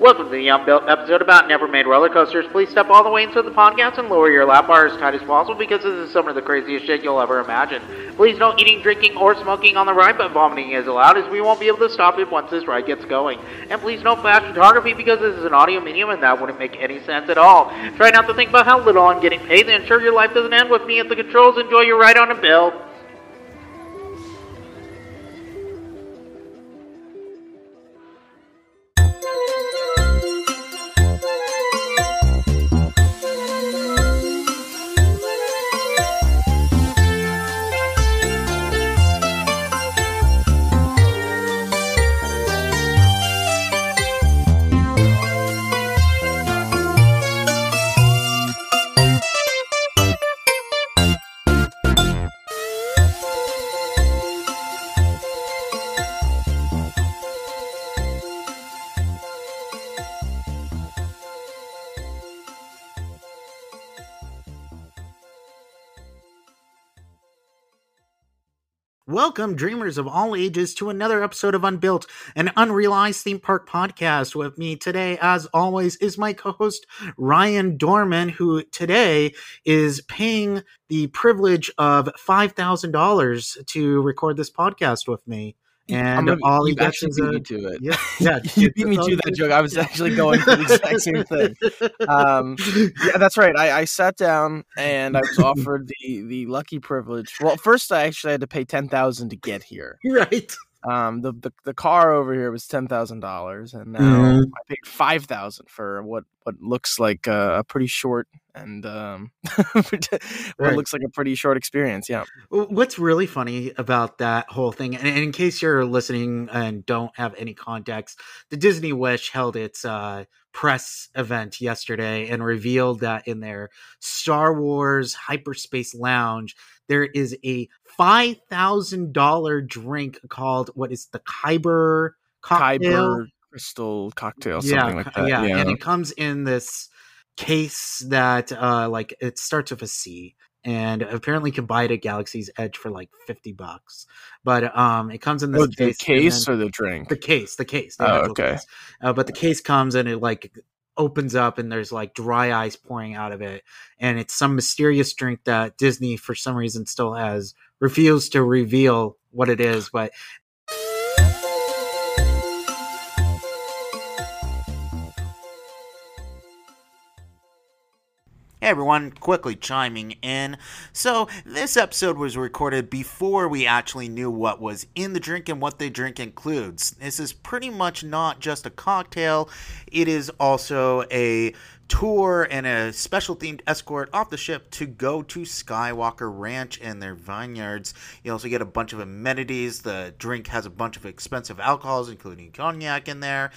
Welcome to the Unbuilt episode about Never Made roller coasters. Please step all the way into the podcast and lower your lap bar as tight as possible because this is some of the craziest shit you'll ever imagine. Please no eating, drinking, or smoking on the ride, but vomiting is allowed as we won't be able to stop it once this ride gets going. And please no flash photography because this is an audio medium and that wouldn't make any sense at all. Try not to think about how little I'm getting paid and ensure your life doesn't end with me at the controls. Enjoy your ride on Unbuilt. Welcome, dreamers of all ages, to another episode of Unbuilt, an unrealized theme park podcast. With me today, as always, is my co host, Ryan Dorman, who today is paying the privilege of $5,000 to record this podcast with me. And gonna, all he you gets actually is beat a, me to it. yeah, yeah, you beat me to that joke. I was actually going for the exact same thing. Um, yeah, that's right. I, I sat down and I was offered the the lucky privilege. Well, first I actually had to pay ten thousand to get here. right. Um, the, the the car over here was ten thousand dollars, and now Mhm. I paid five thousand for what what looks like a, a pretty short and um, what Right. looks like a pretty short experience. Yeah. What's really funny about that whole thing, and in case you're listening and don't have any context, the Disney Wish held its uh, press event yesterday and revealed that in their Star Wars Hyperspace Lounge, there is a five thousand dollar drink called what is the Kyber cocktail? Kyber crystal cocktail, something like that. yeah, yeah. and it comes in this case that uh like it starts with a C and apparently you can buy it at Galaxy's Edge for like 50 bucks. But um it comes in this Oh, the case, case or the drink? the case, the case. the Oh, okay. case. Uh, but the case comes and it like opens up and there's like dry ice pouring out of it and it's some mysterious drink that Disney for some reason still has refused to reveal what it is, but Hey everyone, quickly chiming in. So, this episode was recorded before we actually knew what was in the drink and what the drink includes. This is pretty much not just a cocktail, it is also a tour and a special themed escort off the ship to go to Skywalker Ranch and their vineyards. You also get a bunch of amenities. The drink has a bunch of expensive alcohols, including cognac, in there.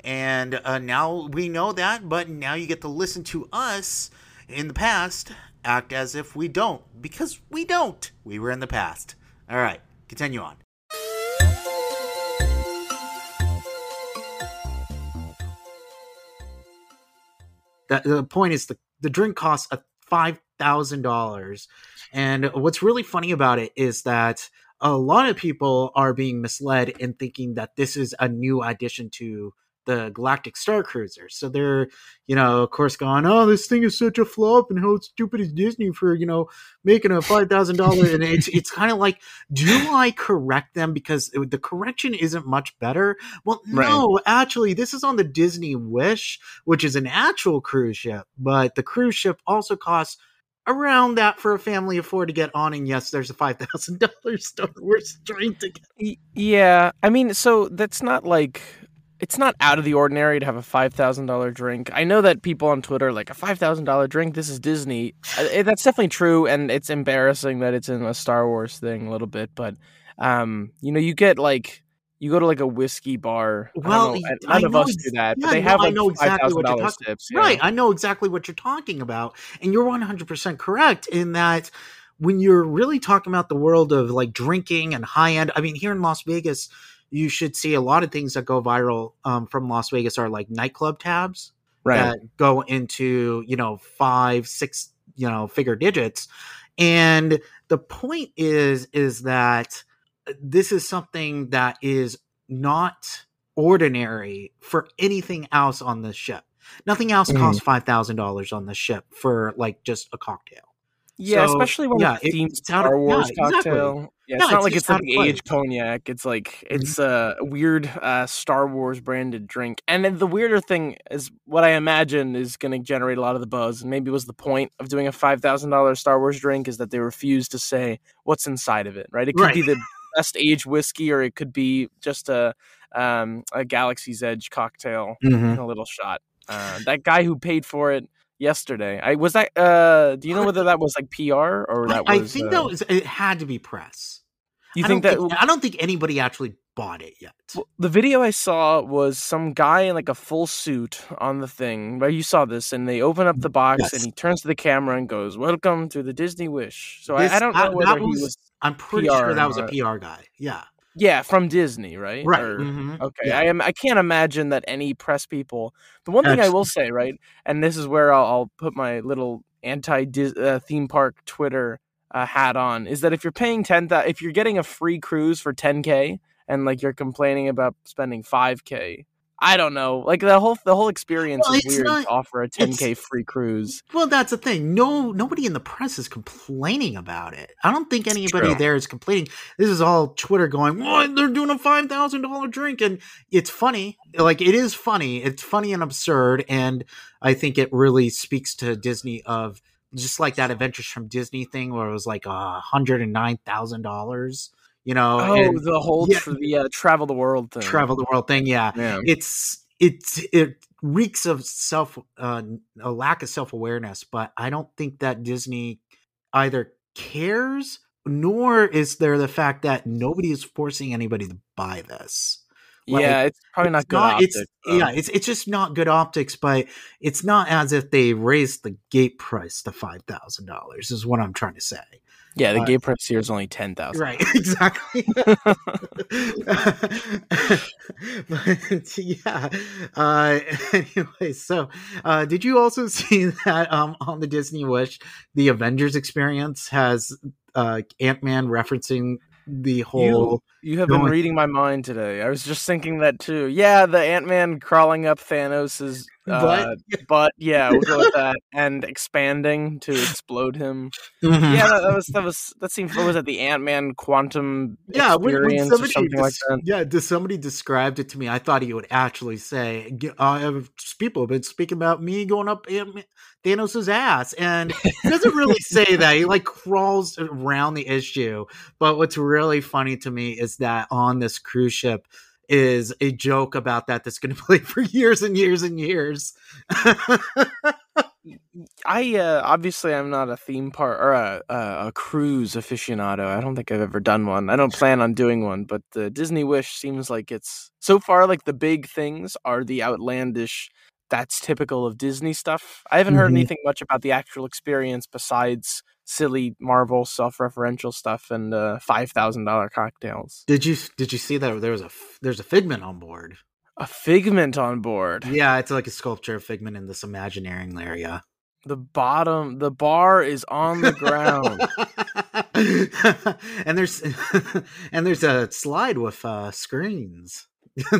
And uh, now we know that, but now you get to listen to us in the past act as if we don't, because we don't. We were in the past. All right, continue on. That, the point is the, the drink costs a five thousand dollars, and what's really funny about it is that a lot of people are being misled in thinking that this is a new addition to the Galactic Star Cruiser. So they're, you know, of course, going, "Oh, this thing is such a flop, and how stupid is Disney for, you know, making a five thousand dollar. And it's it's kind of like, do I correct them because it- the correction isn't much better? Well, Right. no, actually, this is on the Disney Wish, which is an actual cruise ship, but the cruise ship also costs around that for a family of four to get on. And yes, there's a five thousand dollars Star Wars drink to get. Yeah, I mean, so that's not like it's not out of the ordinary to have a five thousand dollar drink. I know that people on Twitter are like a five thousand dollar drink. This is Disney. That's definitely true, and it's embarrassing that it's in a Star Wars thing a little bit. But um, you know, you get like you go to like a whiskey bar. Well, know, none of us do that, yeah, but they no, have I like know exactly what you're talking- tips. yeah. Right. I know exactly what you're talking about. And you're 100% correct in that when you're really talking about the world of like drinking and high end, I mean, here in Las Vegas, you should see a lot of things that go viral um, from Las Vegas are like nightclub tabs Right. that go into, you know, five, six, you know, figure digits. And the point is, is that this is something that is not ordinary for anything else on this ship. Nothing else Mhm. costs five thousand dollars on the ship for like just a cocktail. Yeah, So, especially when yeah, it's it- themed it's out of- Star yeah, Wars exactly. cocktail. Yeah, Yeah, it's not it's like it's like out of the place. age cognac. It's like it's a weird uh, Star Wars branded drink. And then the weirder thing is what I imagine is going to generate a lot of the buzz. And maybe was the point of doing a five thousand dollars Star Wars drink is that they refuse to say what's inside of it. Right? It could be the best aged whiskey, or it could be just a um, a Galaxy's Edge cocktail in a little shot. Uh, that guy who paid for it yesterday. I was that. Uh, do you know whether that was like PR or I, that I was? think uh, that was it had to be press. You I think that I don't think anybody actually bought it yet. Well, the video I saw was some guy in like a full suit on the thing. Right, you saw this, and they open up the box, Yes. and he turns to the camera and goes, "Welcome to the Disney Wish." So This- I, I don't know whether that he was- was, I'm pretty PR sure that was a PR guy. Yeah. Yeah, from Disney, right? Right. Or- mhm. Okay, Yeah. I am. I can't imagine that any press people. The one thing I will say, right, and this is where I'll, I'll put my little anti uh, theme park Twitter uh, hat on, is that if you're paying ten, if you're getting a free cruise for ten k, and like you're complaining about spending five k, I don't know, like the whole the whole experience Well, is weird not- to offer a ten k free cruise. Well, that's the thing. No, nobody in the press is complaining about it. I don't think anybody there is complaining. This is all Twitter going, "What? They're doing a five thousand dollar drink," and it's funny. Like it is funny. It's funny and absurd, and I think it really speaks to Disney of just like that Adventures from Disney thing where it was like a hundred and nine thousand dollars. You know, Oh, and the whole yeah. tr- the uh, travel the world thing. travel the world thing. Yeah, Yeah. it's it's it reeks of self uh, a lack of self awareness, but I don't think that Disney either cares nor is there the fact that nobody is forcing anybody to buy this. Like, yeah, it's probably not It's good optics. it's though. yeah, it's it's just not good optics, but it's not as if they raised the gate price to five thousand dollars. Is what I'm trying to say. Yeah. The uh, gate price here is only ten thousand. Right, exactly. but yeah. Uh, anyway, so uh, did you also see that um, on the Disney Wish, the Avengers experience has uh, Ant Man referencing the whole. You have No been reading my mind today. I was just thinking that too. Yeah, the Ant Man crawling up Thanos's uh, butt. Yeah, we'll go with that. And expanding to explode him. Mhm. Yeah, that, that was that was that seemed. What was that? The Ant Man quantum Yeah, when, when experience or somebody something like that. yeah, does somebody described it to me? I thought he would actually say, "G- uh, "People have been speaking about me going up Ant- Thanos' ass," and he doesn't really say that. He like crawls around the issue. But what's really funny to me is that on this cruise ship is a joke about that that's going to play for years and years and years. I uh, obviously I'm not a theme park or a, a a cruise aficionado. I don't think I've ever done one. I don't plan on doing one. But the Disney Wish seems like it's so far like the big things are the outlandish. That's typical of Disney stuff. I haven't heard Mhm. anything much about the actual experience besides silly Marvel self-referential stuff and uh, five thousand dollar cocktails. did you did you see that there was a there's a figment on board? A figment on board. Yeah, it's like a sculpture of figment in this Imagineering area. The bottom, the bar is on the ground. and there's and there's a slide with uh screens.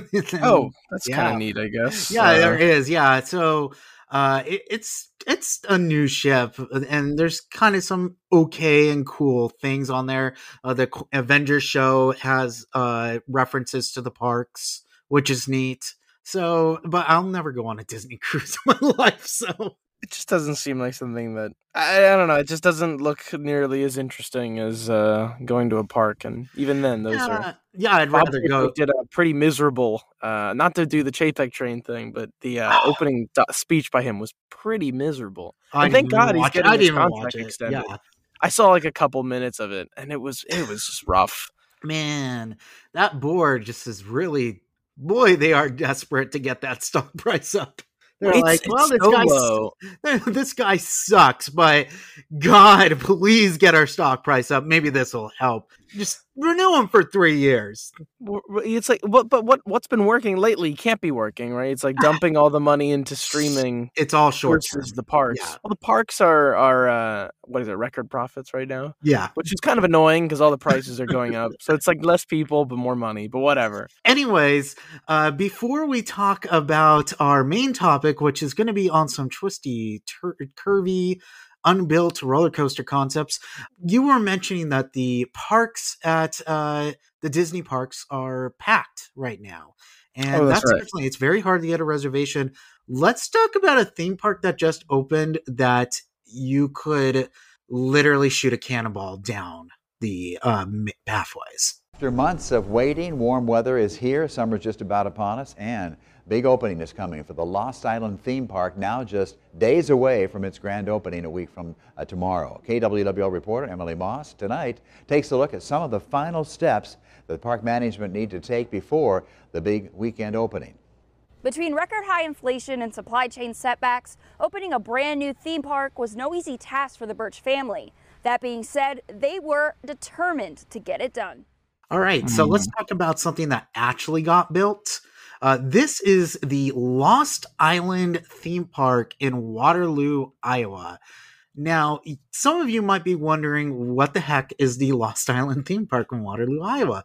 oh, that's kind of neat, I guess. yeah, Uh, there is. Yeah, so uh it, it's it's a new ship and there's kind of some okay and cool things on there. Uh, the Avengers show has uh references to the parks, which is neat. So, but I'll never go on a Disney cruise in my life. So, it just doesn't seem like something that I, I don't know. It just doesn't look nearly as interesting as uh, going to a park, and even then, those yeah, are. yeah, I'd rather go. did a pretty miserable, uh, not to do the Chapek train thing, but the uh, opening do- speech by him was pretty miserable. I and thank God he's getting his contract extended. Yeah, I saw like a couple minutes of it, and it was it was just rough. man, that board just is really. Boy, they are desperate to get that stock price up. They're It's- like, well, this so guy, low. this guy sucks, but God, please get our stock price up. Maybe this will help. Just renew them for three years. It's like, what? But what? What's been working lately can't be working, right? It's like dumping all the money into streaming. It's all short versus the parks. Yeah. Well, the parks are are uh, what is it? Record profits right now. Yeah, which is kind of annoying because all the prices are going up. so it's like less people but more money. But whatever. Anyways, uh, before we talk about our main topic, which is going to be on some twisty, tur- curvy unbuilt roller coaster concepts. You were mentioning that the parks at uh, the Disney parks are packed right now. And oh, that's, that's right. it's very hard to get a reservation. Let's talk about a theme park that just opened that you could literally shoot a cannonball down the um, pathways. After months of waiting, warm weather is here. Summer's just about upon us, and Big opening is coming for the Lost Island theme park, now just days away from its grand opening a week from uh, tomorrow. KWWL reporter Emily Moss tonight takes a look at some of the final steps that park management need to take before the big weekend opening. Between record high inflation and supply chain setbacks, opening a brand new theme park was no easy task for the Bertch family. That being said, they were determined to get it done. All right, so let's talk about something that actually got built. Uh, this is the Lost Island theme park in Waterloo, Iowa. Now, some of you might be wondering what the heck is the Lost Island theme park in Waterloo, Iowa?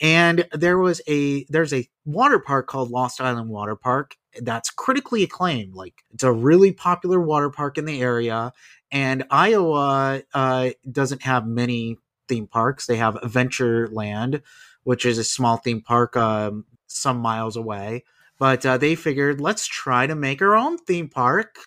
And there was a there's a water park called Lost Island Water Park that's critically acclaimed. Like it's a really popular water park in the area, and Iowa uh, doesn't have many theme parks. They have Adventureland, which is a small theme park um, some miles away. But uh, they figured, let's try to make our own theme park.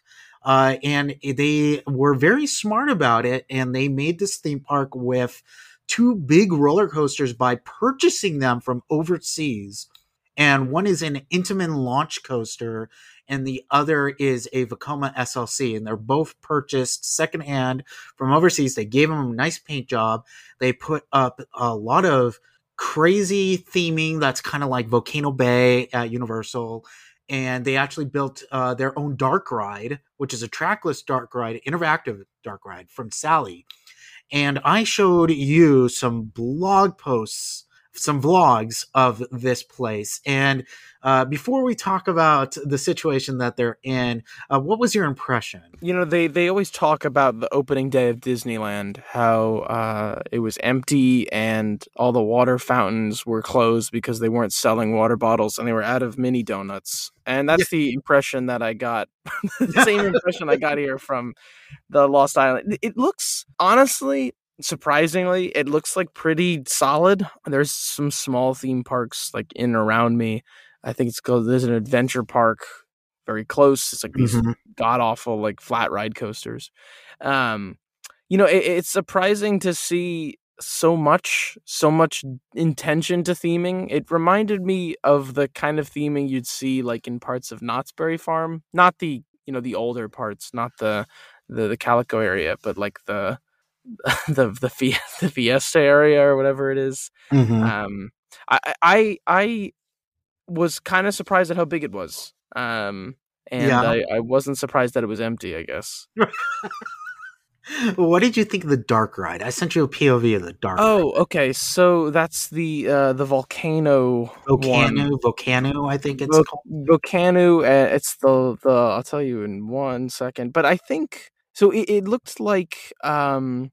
Uh, and they were very smart about it. And they made this theme park with two big roller coasters by purchasing them from overseas. And one is an Intamin launch coaster, and the other is a Vekoma SLC. And they're both purchased secondhand from overseas. They gave them a nice paint job. They put up a lot of crazy theming that's kind of like Volcano Bay at Universal. And they actually built uh, their own dark ride, which is a trackless dark ride, interactive dark ride from Sally. And I showed you some blog posts some vlogs of this place. And uh, before we talk about the situation that they're in, uh, what was your impression? You know, they they always talk about the opening day of Disneyland, how uh, it was empty and all the water fountains were closed because they weren't selling water bottles and they were out of mini donuts. And that's yeah. the impression that I got. the same impression I got here from the Lost Island. It looks honestly surprisingly, it looks like pretty solid. There's some small theme parks like in around me. I think it's called there's an adventure park very close. It's like these mm-hmm. god awful like flat ride coasters. Um, you know, it, it's surprising to see so much, so much intention to theming. It reminded me of the kind of theming you'd see like in parts of Knott's Berry Farm, not the you know the older parts, not the the, the Calico area, but like the the the, Fiesta, the Fiesta area or whatever it is. Mm-hmm. Um, I I I was kind of surprised at how big it was. Um, and yeah. I, I wasn't surprised that it was empty. I guess. what did you think of the dark ride? I sent you a POV of the dark. Oh, ride. okay. So that's the uh, the volcano. Volcano, one. volcano. I think it's called volcano. Uh, it's the the. I'll tell you in one second. But I think so. It, it looked like um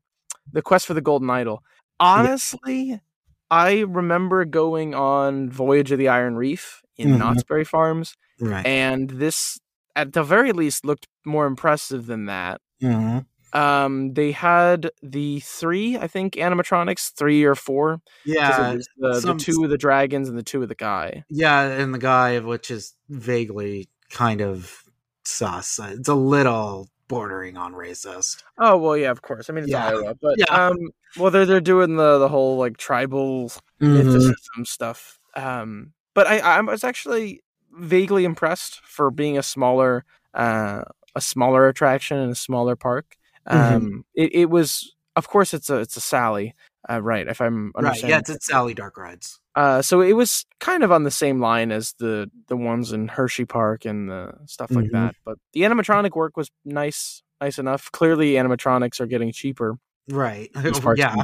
the quest for the golden idol. Honestly, yeah. I remember going on Voyage of the Iron Reef in mm-hmm. Knott's Berry Farms, right. and this, at the very least, looked more impressive than that. Mm-hmm. Um, they had the three, I think, animatronics, three or four. Yeah, the, some, the two of the dragons and the two of the guy. Yeah, and the guy, which is vaguely kind of sus. It's a little bordering on racist. Oh well, yeah, of course. I mean, it's yeah. Iowa, but yeah. um, well, they're they're doing the the whole like tribal mm-hmm. stuff. Um, but I I was actually vaguely impressed for being a smaller uh a smaller attraction and a smaller park. Mm-hmm. Um, mm-hmm. it it was of course it's a it's a Sally, uh, right? If I'm right, yeah, it's, it's Sally Dark Rides. Uh, so it was kind of on the same line as the the ones in Hershey Park and the stuff like mm-hmm. that. But the animatronic work was nice, nice enough. Clearly, animatronics are getting cheaper. Right. Yeah.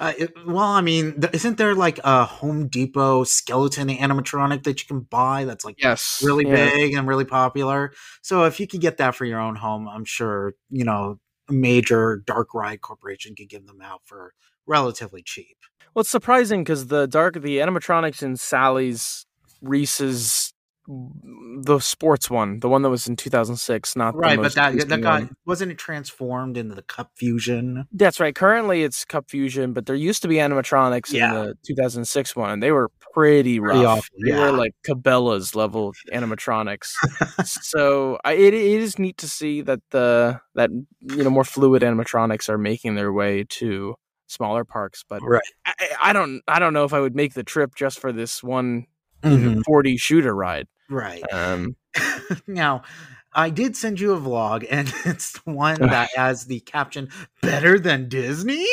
Uh, it- well, I mean, th- isn't there like a Home Depot skeleton animatronic that you can buy that's like Yes, really yeah. big and really popular? So if you could get that for your own home, I'm sure you know a major dark ride corporation could give them out for relatively cheap. Well, it's surprising because the dark, the animatronics in Sally's Reese's, the sports one, the one that was in 2006, not the Right, but that that got one. wasn't it transformed into the Cup Fusion? That's right. Currently, it's Cup Fusion, but there used to be animatronics Yeah. in the 2006 one, and they were pretty rough. awful, They yeah. were like Cabela's level animatronics. so I, it, it is neat to see that the that you know more fluid animatronics are making their way to smaller parks. But Right. I, I don't I don't know if I would make the trip just for this one Mhm. 4D shooter ride. Right. Um, now, I did send you a vlog, and it's the one that has the caption "Better than Disney,"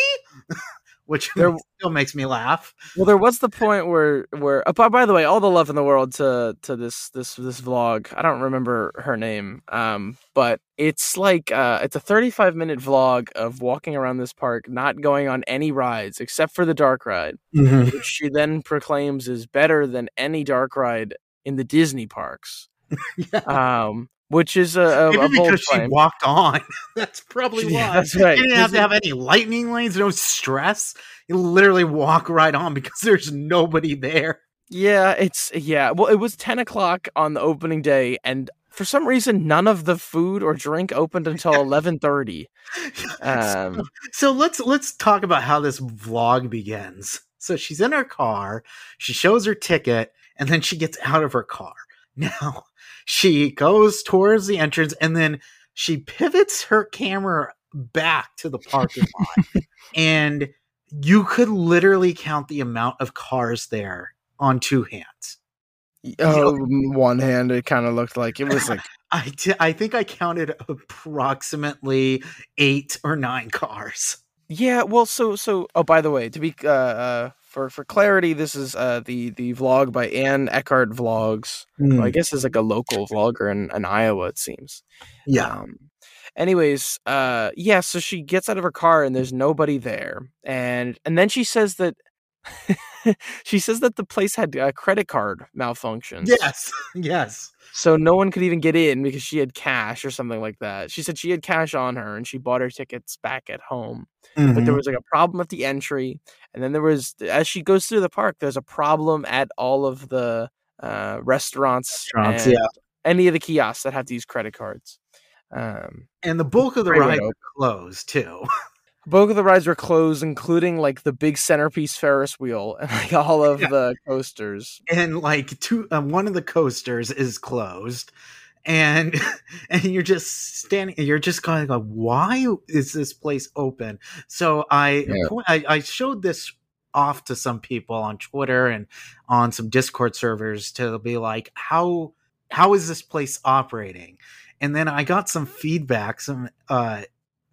which There- still makes me laugh. well, there was the point where where. Oh, by, by the way, all the love in the world to to this this this vlog. I don't remember her name, um, but it's like uh, it's a 35 minute vlog of walking around this park, not going on any rides except for the dark ride, which she then proclaims is better than any dark ride in the Disney parks. Yeah. Um, which is a, a, a Maybe bold because she claim. walked on. That's probably Yeah, why. that's right. You didn't have to have any lightning lanes, no stress. You literally walk right on because there's nobody there. Yeah, it's yeah. Well, it was ten o'clock on the opening day, and for some reason, none of the food or drink opened until eleven thirty. Um, so let's let's talk about how this vlog begins. So she's in her car, she shows her ticket, and then she gets out of her car. Now she goes towards the entrance, and then she pivots her camera back to the parking lot, and you could literally count the amount of cars there on two hands. oh, one hand, it kind of looked like it was like I I think I counted approximately eight or nine cars. yeah. Well, so so. Oh, by the way, to be uh, uh for for clarity, this is uh the the vlog by Ann Eckhart Vlogs. who I guess is like a local vlogger in, in Iowa. It seems. Yeah. Um, anyways, uh, yeah. So she gets out of her car and there's nobody there, and and then she says that she says that the place had a credit card malfunction. Yes. Yes. So no one could even get in because she had cash or something like that. She said she had cash on her and she bought her tickets back at home. But Mm-hmm. there was like a problem at the entry, and then there was as she goes through the park, there's a problem at all of the uh, restaurants, Restaurants, and yeah. any of the kiosks that have these credit cards. Um, and the bulk of the ride closed too. both of the rides were closed, including like the big centerpiece Ferris wheel and like all of Yeah. the coasters. and like two uh, one of the coasters is closed and and you're just standing you're just kind of like why is this place open so i Yeah. I, I showed this off to some people on twitter and on some discord servers to be like how how is this place operating and then i got some feedback some uh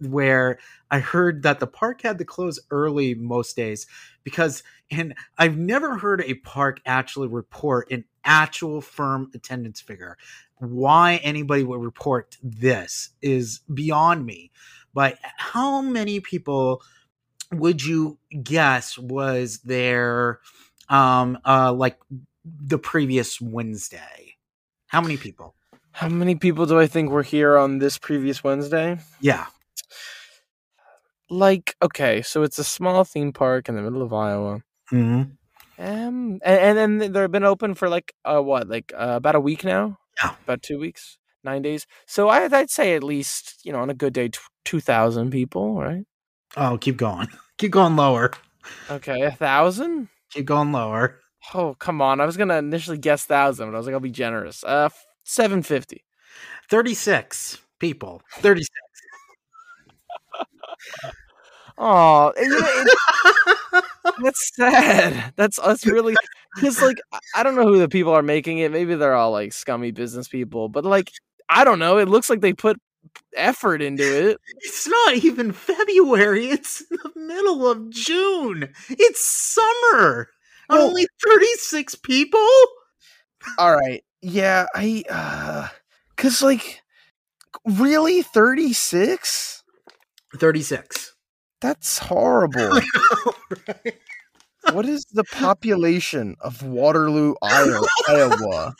where i heard that the park had to close early most days because and I've never heard a park actually report an actual firm attendance figure. Why anybody would report this is beyond me. But how many people would you guess was there um uh like the previous Wednesday? How many people? How many people do I think were here on this previous Wednesday? Yeah. Like, okay, so it's a small theme park in the middle of Iowa. Mm-hmm. Um, and, and then they've been open for like uh what, like uh, about a week now? Yeah. about two weeks, nine days. So I, I'd say at least you know on a good day, t- two thousand people, right? Oh, keep going. Keep going lower. Okay, a thousand. Keep going lower. Oh come on! I was gonna initially guess thousand, but I was like, I'll be generous. Uh, seven fifty. 36 people. 36. Oh, you know, that's sad. That's that's really because like I- don't know who the people are making it. Maybe they're all like scummy business people, but like I don't know. It looks like they put effort into it. It's not even February. It's the middle of June. It's summer. Well- only 36 people? All right. Yeah, I uh cuz like really 36? 36. That's horrible. What is the population of Waterloo, Iowa? Iowa?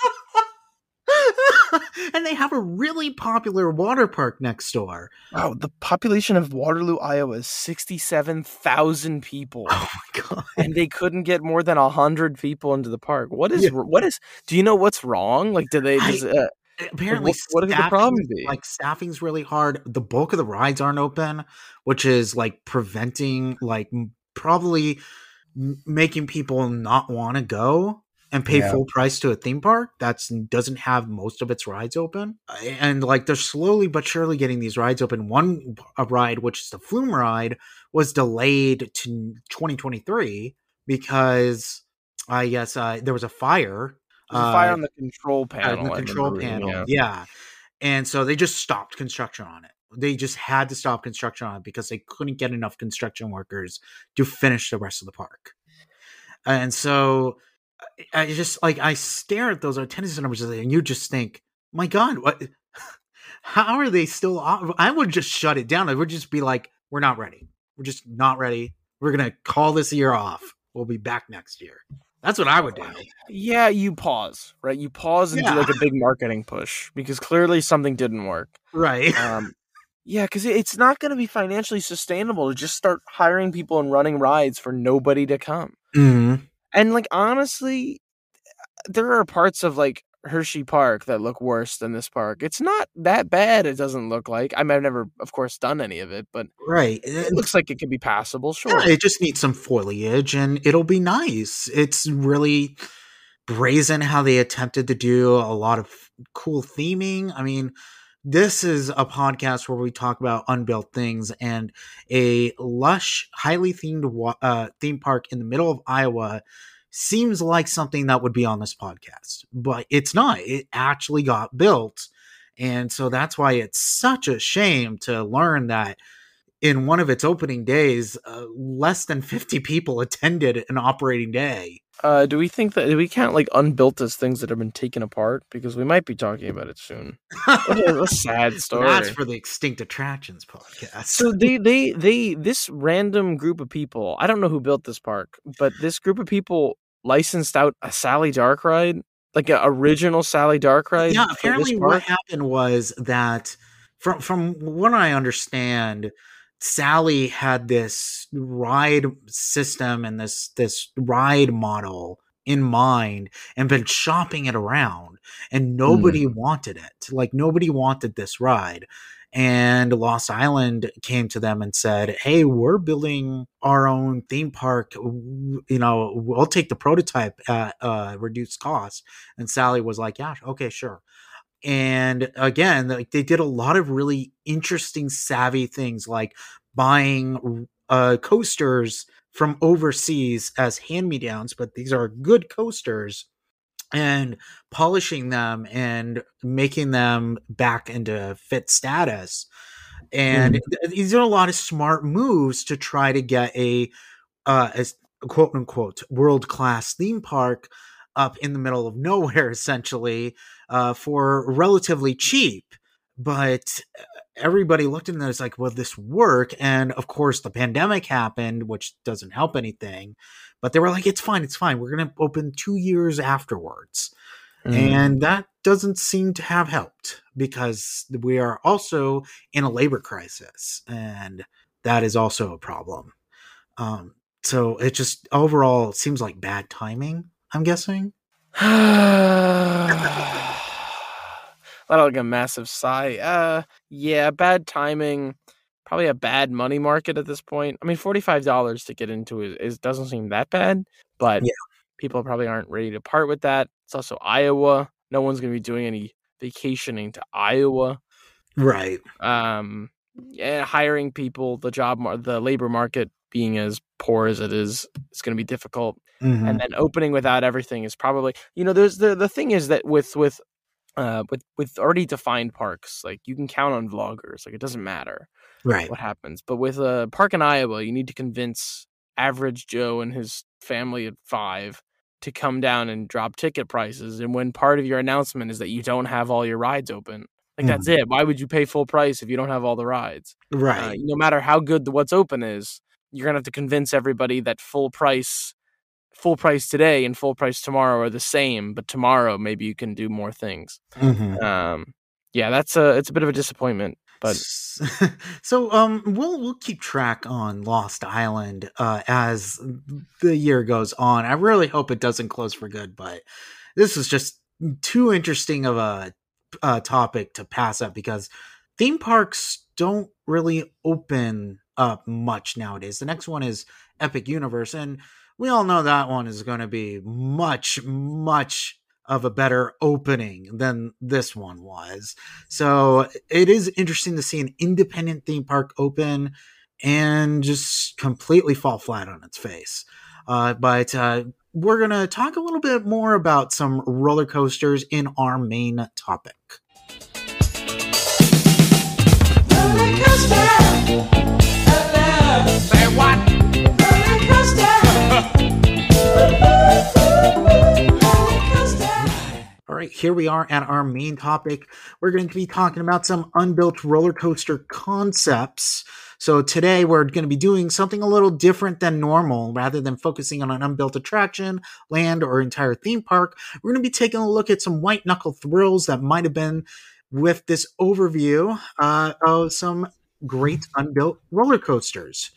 and they have a really popular water park next door. Wow, the population of Waterloo, Iowa is 67,000 people. Oh my god. and they couldn't get more than 100 people into the park. What is Yeah. what is Do you know what's wrong? Like do they I- does, uh, Apparently, what- what could the problem be? Like staffing's really hard. The bulk of the rides aren't open, which is like preventing, like probably making people not want to go and pay Yeah. full price to a theme park that's doesn't have most of its rides open. And like they're slowly but surely getting these rides open. One a ride, which is the Flume ride, was delayed to 2023 because I guess uh, there was a fire. There's a fire uh, on the control uh, panel? the control remember panel. yeah. Yeah. And so they just stopped construction on it. They just had to stop construction on it because they couldn't get enough construction workers to finish the rest of the park. And so I I just like I stare at those attendance numbers and you just think, my God, what how are they still off? I would just shut it down. I would just be like, we're not ready. We're just not ready. We're gonna call this year off. We'll be back next year. That's what I would do. Yeah, you pause, right? You pause and Yeah. do like a big marketing push because clearly something didn't work. Right. Um, yeah, because it's not going to be financially sustainable to just start hiring people and running rides for nobody to come. Mhm. And like honestly, there are parts of like Hershey Park that look worse than this park. It's not that bad. It doesn't look like. I mean, I've never, of course, done any of it, but Right. it looks like it could be passable. Sure. Yeah, it just needs some foliage and it'll be nice. It's really brazen how they attempted to do a lot of cool theming. I mean, this is a podcast where we talk about unbuilt things and a lush, highly themed uh, theme park in the middle of Iowa seems like something that would be on this podcast, but it's not. It actually got built. And so that's why it's such a shame to learn that in one of its opening days, uh, less than 50 people attended an operating day. Uh, do we think that do we count like unbuilt as things that have been taken apart? Because we might be talking about it soon. A sad story. That's for the Extinct Attractions podcast. so they they they this random group of people. I don't know who built this park, but this group of people licensed out a Sally Dark ride, like an original Sally Dark ride. yeah, apparently what happened was that from from what I understand, Sally had this ride system and this this ride model in mind and been shopping it around and nobody wanted it. Like nobody wanted this ride. And Lost Island came to them and said, "Hey, we're building our own theme park. You know, we'll take the prototype at uh, reduced cost." And Sally was like, "Yeah, okay, sure." And again, like they did a lot of really interesting, savvy things, like buying uh, coasters from overseas as hand-me-downs, but these are good coasters, and polishing them and making them back into fit status. And these are a lot of smart moves to try to get a, uh, as quote unquote world class theme park up in the middle of nowhere, essentially, uh, for relatively cheap. But everybody looked at it and was like, will this work? And of course, the pandemic happened, which doesn't help anything. But they were like, it's fine, it's fine. We're going to open two years afterwards. Mm. And that doesn't seem to have helped because we are also in a labor crisis. And that is also a problem. Um, so it just overall seems like bad timing, I'm guessing. Let out like a massive sigh. Uh, yeah, bad timing. Probably a bad money market at this point. I mean, forty five dollars to get into it is doesn't seem that bad, but Yeah. people probably aren't ready to part with that. It's also Iowa. No one's going to be doing any vacationing to Iowa. Right. Um, yeah, hiring people, the job, mar- the labor market being as poor as it is, it's going to be difficult Mhm. and then opening without everything is probably you know there's the the thing is that with with uh with with already defined parks like you can count on vloggers like it doesn't matter right. what happens but with a park in iowa you need to convince average joe and his family at five to come down and drop ticket prices and when part of your announcement is that you don't have all your rides open like Like that's it. Why would you pay full price if you don't have all the rides? Uh, Right. no matter how good the what's open is, you're gonna have to convince everybody that full price, full price today and full price tomorrow are the same, but tomorrow maybe you can do more things. Mhm. Um, yeah, that's a it's a bit of a disappointment. But so um we'll we'll keep track on Lost Island uh as the year goes on. I really hope it doesn't close for good, but this is just too interesting of a uh, topic to pass up because theme parks don't really open up much nowadays. The next one is Epic Universe and we all know that one is going to be much much of a better opening than this one was. So it is interesting to see an independent theme park open and just completely fall flat on its face. Uh, but uh, we're going to talk a little bit more about some roller coasters in our main topic. All right, here we are at our main topic. We're going to be talking about some unbuilt roller coaster concepts. So, today we're going to be doing something a little different than normal. Rather than focusing on an unbuilt attraction, land, or entire theme park, we're going to be taking a look at some white knuckle thrills that might have been with this overview uh, of some great unbuilt roller coasters.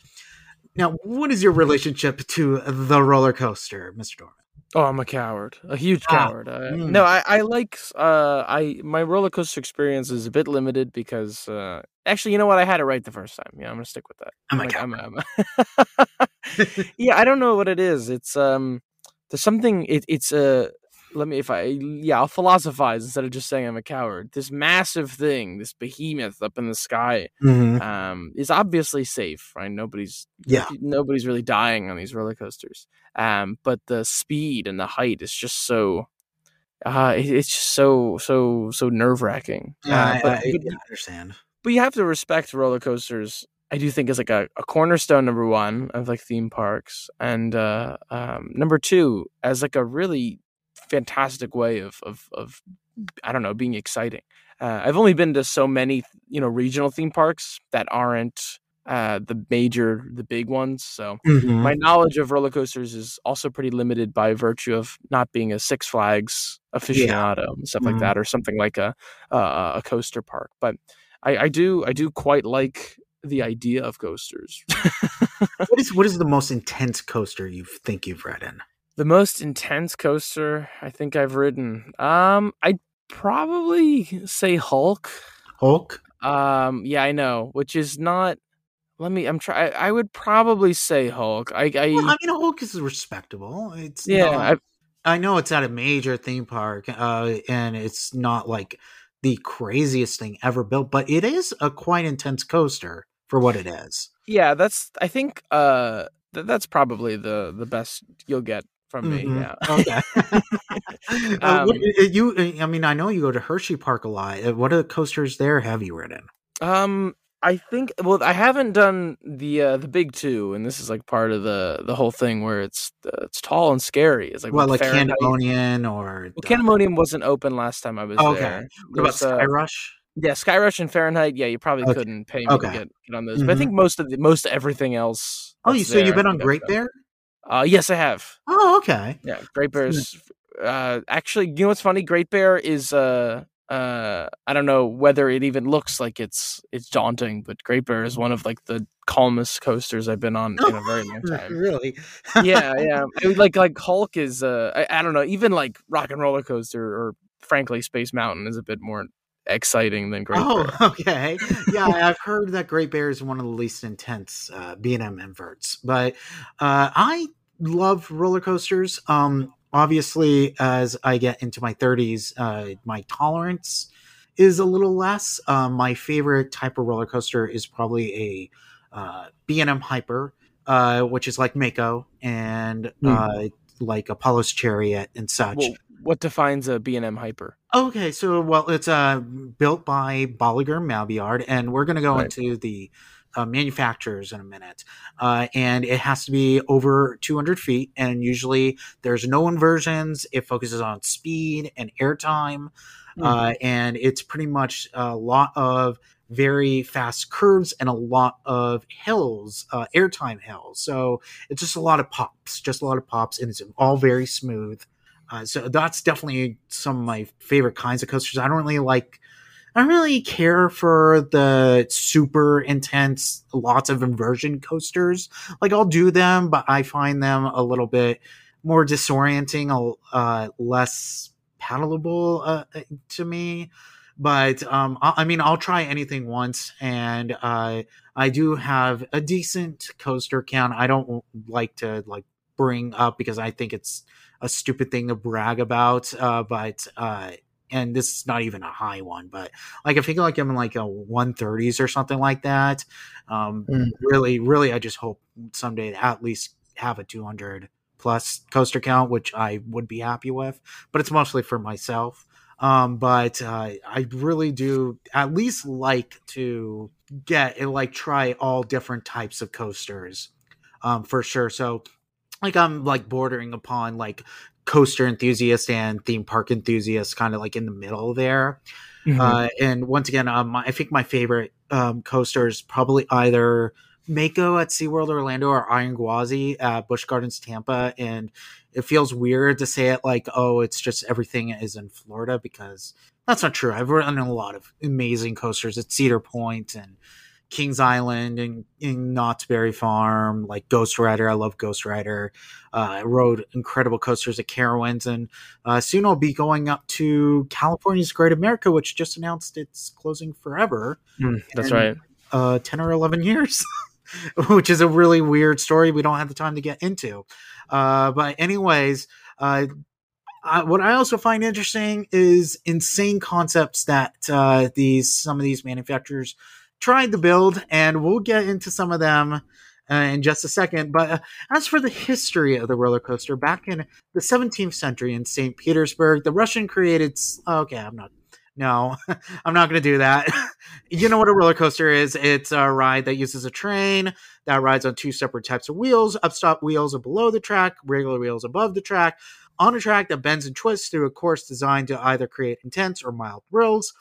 Now, what is your relationship to the roller coaster, Mr. Dorman? Oh, I'm a coward, a huge Ah, coward. Uh, mm. No, I, I like uh, I my roller coaster experience is a bit limited because uh, actually, you know what? I had it right the first time. Yeah, I'm gonna stick with that. I'm a like, coward. I'm a- yeah, I don't know what it is. It's um, there's something. It, it's uh, let me if I yeah, I'll philosophize instead of just saying I'm a coward. This massive thing, this behemoth up in the sky, Mhm. um, is obviously safe, right? Nobody's Yeah. nobody's really dying on these roller coasters. Um, but the speed and the height is just so uh it- it's just so so so nerve wracking. Yeah, uh, I, but, I- but, I understand. but you have to respect roller coasters. I do think is like a, a cornerstone number one of like theme parks, and uh, um, number two as like a really fantastic way of of of I don't know being exciting. Uh, I've only been to so many you know regional theme parks that aren't uh, the major the big ones, so Mhm. my knowledge of roller coasters is also pretty limited by virtue of not being a Six Flags aficionado and stuff like Mhm. that, or something like a uh, a coaster park. But I, I do I do quite like the idea of coasters. what is what is the most intense coaster you think you've ridden? The most intense coaster I think I've ridden, um, I'd probably say Hulk. Hulk. Um, yeah, I know, which is not. Let me. I'm try. I I would probably say Hulk. I. I Well, I mean, Hulk is respectable. It's yeah. not- I, I know it's at a major theme park, uh, and it's not like the craziest thing ever built, but it is a quite intense coaster for what it is. yeah that's i think uh th- that's probably the the best you'll get from me Mhm. yeah Okay. uh, Um, uh, you, uh, I mean, I know you go to Hershey Park a lot. Uh, What other coasters there have you ridden? um i think well i haven't done the uh the big two and this is like part of the the whole thing where it's uh, it's tall and scary it's like with like Fahrenheit- Candymonium or well, Candymonium wasn't open last time I was Okay. there. What about uh, Sky Rush? Yeah, Skyrush and Fahrenheit. Yeah, you probably Okay. couldn't pay me Okay. to get, get on those. But I Mhm. think most of the most everything else. Oh, you so you've been on Great. Bear? Uh, yes, I have. Oh, okay. Yeah, Great Bear's. Uh, actually, you know what's funny? Great Bear is uh uh I don't know whether it even looks like it's it's daunting, but Great Bear is one of like the calmest coasters I've been on in a very long time. really? yeah, yeah. I would like like Hulk is uh I, I don't know, even like Rock and Roller Coaster or frankly Space Mountain is a bit more exciting than Great oh, Bear. okay. Yeah, I've heard that Great Bear is one of the least intense uh, B&M inverts, but uh, I love roller coasters. Um, obviously, as I get into my 30s, uh, my tolerance is a little less. Um, my favorite type of roller coaster is probably a uh, B&M Hyper, uh, which is like Mako and uh, like Apollo's Chariot and such. Well, what defines a B&M hyper? Okay, so well, it's uh built by Bolliger Mabillard, and we're gonna go Right. into the uh, manufacturers in a minute, uh, and it has to be over 200 feet. And usually, there's no inversions. It focuses on speed and airtime, uh, and it's pretty much a lot of very fast curves and a lot of hills, uh, airtime hills. So it's just a lot of pops, just a lot of pops, and it's all very smooth. Uh, so that's definitely some of my favorite kinds of coasters. I don't really like, I don't really care for the super intense, lots of inversion coasters. Like I'll do them, but I find them a little bit more disorienting, uh, less palatable uh, to me but um, I, I, mean, I'll try anything once, and uh, I do have a decent coaster count. I don't like to like bring up because I think it's a stupid thing to brag about, uh, but uh, and this is not even a high one, but like I think like I'm in like a 130s or something like that. Um, mm. Really, really, I just hope someday to at least have a 200 plus coaster count, which I would be happy with. But it's mostly for myself. Um, but uh, I really do at least like to get and like try all different types of coasters um, for sure. So like I'm like bordering upon like coaster enthusiast and theme park enthusiast, kind of like in the middle there. Mm-hmm. Uh, and once again, um, I think my favorite um, coaster is probably either Mako at SeaWorld Orlando or Iron Gwazi at Busch Gardens Tampa. And it feels weird to say it like, oh, it's just everything is in Florida because that's not true. I've run a lot of amazing coasters at Cedar Point and Kings Island and in Knott's Berry Farm, like Ghost Rider. I love Ghost Rider. Uh, I rode incredible coasters at Carowinds, and uh, soon I'll be going up to California's Great America, which just announced it's closing forever. Mm, that's right. Uh, Ten or eleven years. which is a really weird story we don't have the time to get into. Uh, but anyways, uh, I, what I also find interesting is insane concepts that uh, these some of these manufacturers tried to build, and we'll get into some of them uh, in just a second. But uh, as for the history of the roller coaster, back in the 17th century in St. Petersburg, the Russian created. Okay, I'm not no, I'm not going to do that. you know what a roller coaster is? It's a ride that uses a train that rides on two separate types of wheels. Upstop wheels are below the track, regular wheels above the track, on a track that bends and twists through a course designed to either create intense or mild thrills.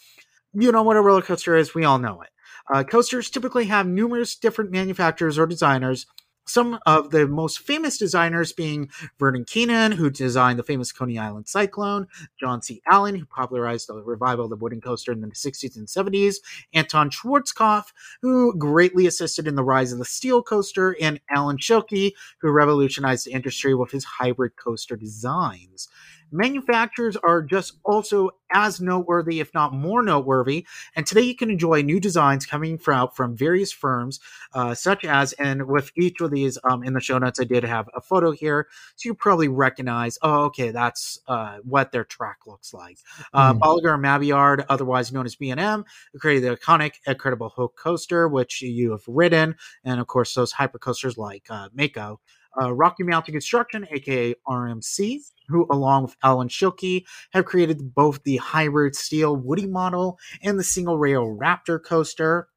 You know what a roller coaster is? We all know it. Uh, coasters typically have numerous different manufacturers or designers some of the most famous designers being Vernon Keenan, who designed the famous Coney Island Cyclone, John C. Allen, who popularized the revival of the wooden coaster in the 60s and 70s, Anton Schwarzkopf, who greatly assisted in the rise of the steel coaster, and Alan Schilke, who revolutionized the industry with his hybrid coaster designs. Manufacturers are just also as noteworthy, if not more noteworthy. And today you can enjoy new designs coming from, from various firms, uh, such as, and with each of these um, in the show notes, I did have a photo here. So you probably recognize, oh, okay, that's uh, what their track looks like. Uh, mm. Bolliger Mabillard, otherwise known as B&M, created the iconic Incredible Hulk coaster, which you have ridden. And of course, those hypercoasters like uh, Mako uh, Rocky Mountain Construction, aka RMC, who, along with Alan Schilke, have created both the hybrid steel Woody model and the single rail Raptor coaster.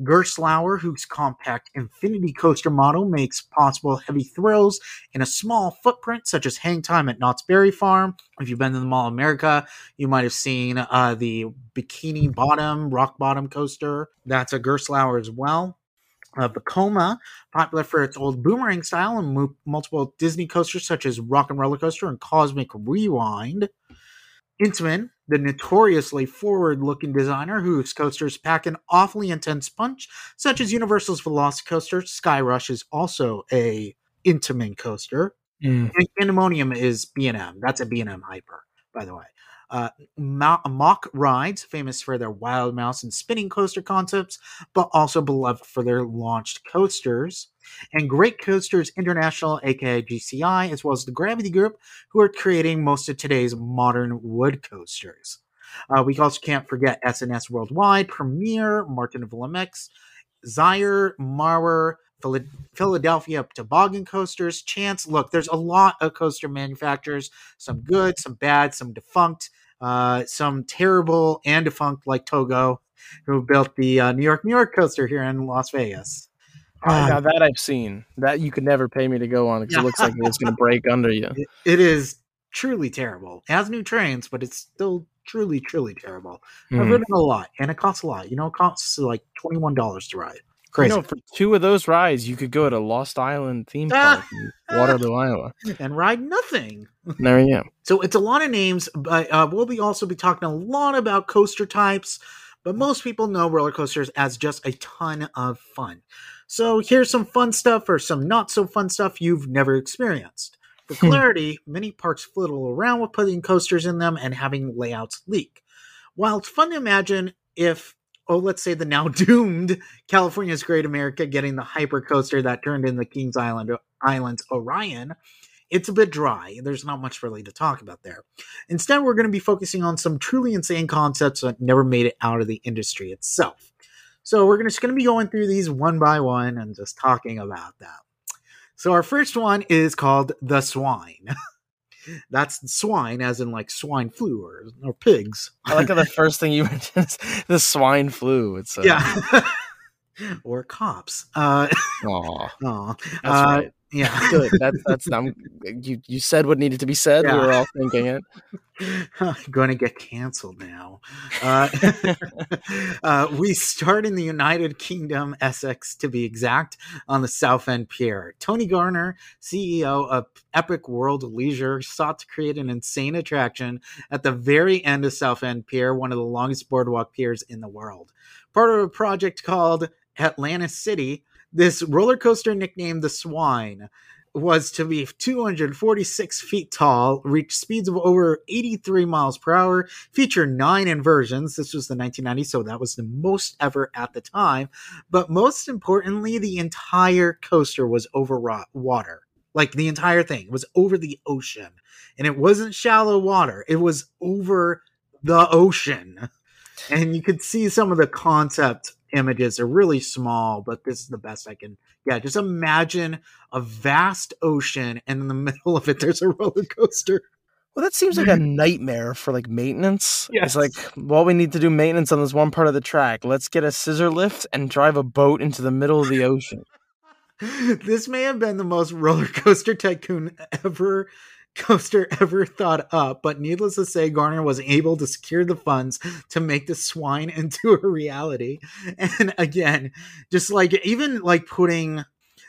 Gerstlauer, whose compact Infinity coaster model makes possible heavy thrills in a small footprint, such as hang time at Knott's Berry Farm. If you've been to the Mall of America, you might have seen uh, the Bikini Bottom, Rock Bottom coaster. That's a Gerstlauer as well uh, Vekoma, popular for its old boomerang style and mo- multiple Disney coasters such as Rock and Roller Coaster and Cosmic Rewind. Intamin, the notoriously forward-looking designer whose coasters pack an awfully intense punch, such as Universal's Velocicoaster. Sky Rush is also a Intamin coaster. Mm. And Candymonium is B&M. That's a B&M Hyper, by the way. Uh, Mack Rides, famous for their Wild Mouse and spinning coaster concepts, but also beloved for their launched coasters. And Great Coasters International, aka GCI, as well as the Gravity Group, who are creating most of today's modern wood coasters. Uh, we also can't forget S&S Worldwide, Premier, Martin of Zierer, Maurer, Philadelphia toboggan coasters, Chance. Look, there's a lot of coaster manufacturers, some good, some bad, some defunct uh, some terrible and defunct like Togo. who built the uh, New York New York coaster here in Las Vegas. Now that I've seen, that you could never pay me to go on because it looks like it's going to break under you. it- it is truly terrible. It has new trains, but it's still truly, truly terrible. I've Hmm. ridden a lot, and it costs a lot. You know, it costs like twenty one dollars to ride. Crazy. You know, for two of those rides, you could go to Lost Island theme park in Waterloo, Iowa. and ride nothing. There you go. So it's a lot of names, but uh, we'll be also be talking a lot about coaster types. But most people know roller coasters as just a ton of fun. So here's some fun stuff or some not so fun stuff you've never experienced. For clarity, many parks fiddle around with putting coasters in them and having layouts leak. While it's fun to imagine if, oh, let's say the now doomed California's Great America getting the hyper coaster that turned into Kings Island Island's Orion, it's a bit dry. There's not much really to talk about there. Instead, we're going to be focusing on some truly insane concepts that never made it out of the industry itself. So we're just going to be going through these one by one and just talking about them. So our first one is called the swine. That's swine, as in like swine flu or, or pigs. I like how the first thing you mentioned is the swine flu. It's uh, Yeah. or cops. Uh, Aw, aw. that's Uh, right. Yeah. Good. That's that's. I'm, you you said what needed to be said. Yeah. We were all thinking it. I'm going to get canceled now. Uh, uh, we start in the United Kingdom, Essex to be exact, on the Southend Pier. Tony Garner, CEO of Epic World Leisure, sought to create an insane attraction at the very end of Southend Pier, one of the longest boardwalk piers in the world. Part of a project called Atlantis City, this roller coaster nicknamed the Swine was to be 246 feet tall, reach speeds of over 83 miles per hour, feature nine inversions. This was the 1990s, so that was the most ever at the time. But most importantly, the entire coaster was over water. Like the entire thing was over the ocean. And it wasn't shallow water, it was over the ocean. And you could see some of the concept images are really small, but this is the best I can Yeah, Just imagine a vast ocean, and in the middle of it, there's a roller coaster. Well, that seems like a nightmare for like maintenance. Yes. It's like, well, we need to do maintenance on this one part of the track. Let's get a scissor lift and drive a boat into the middle of the ocean. this may have been the most roller coaster tycoon ever coaster ever thought up, but needless to say, Garner was able to secure the funds to make the swine into a reality. And again, just like even like putting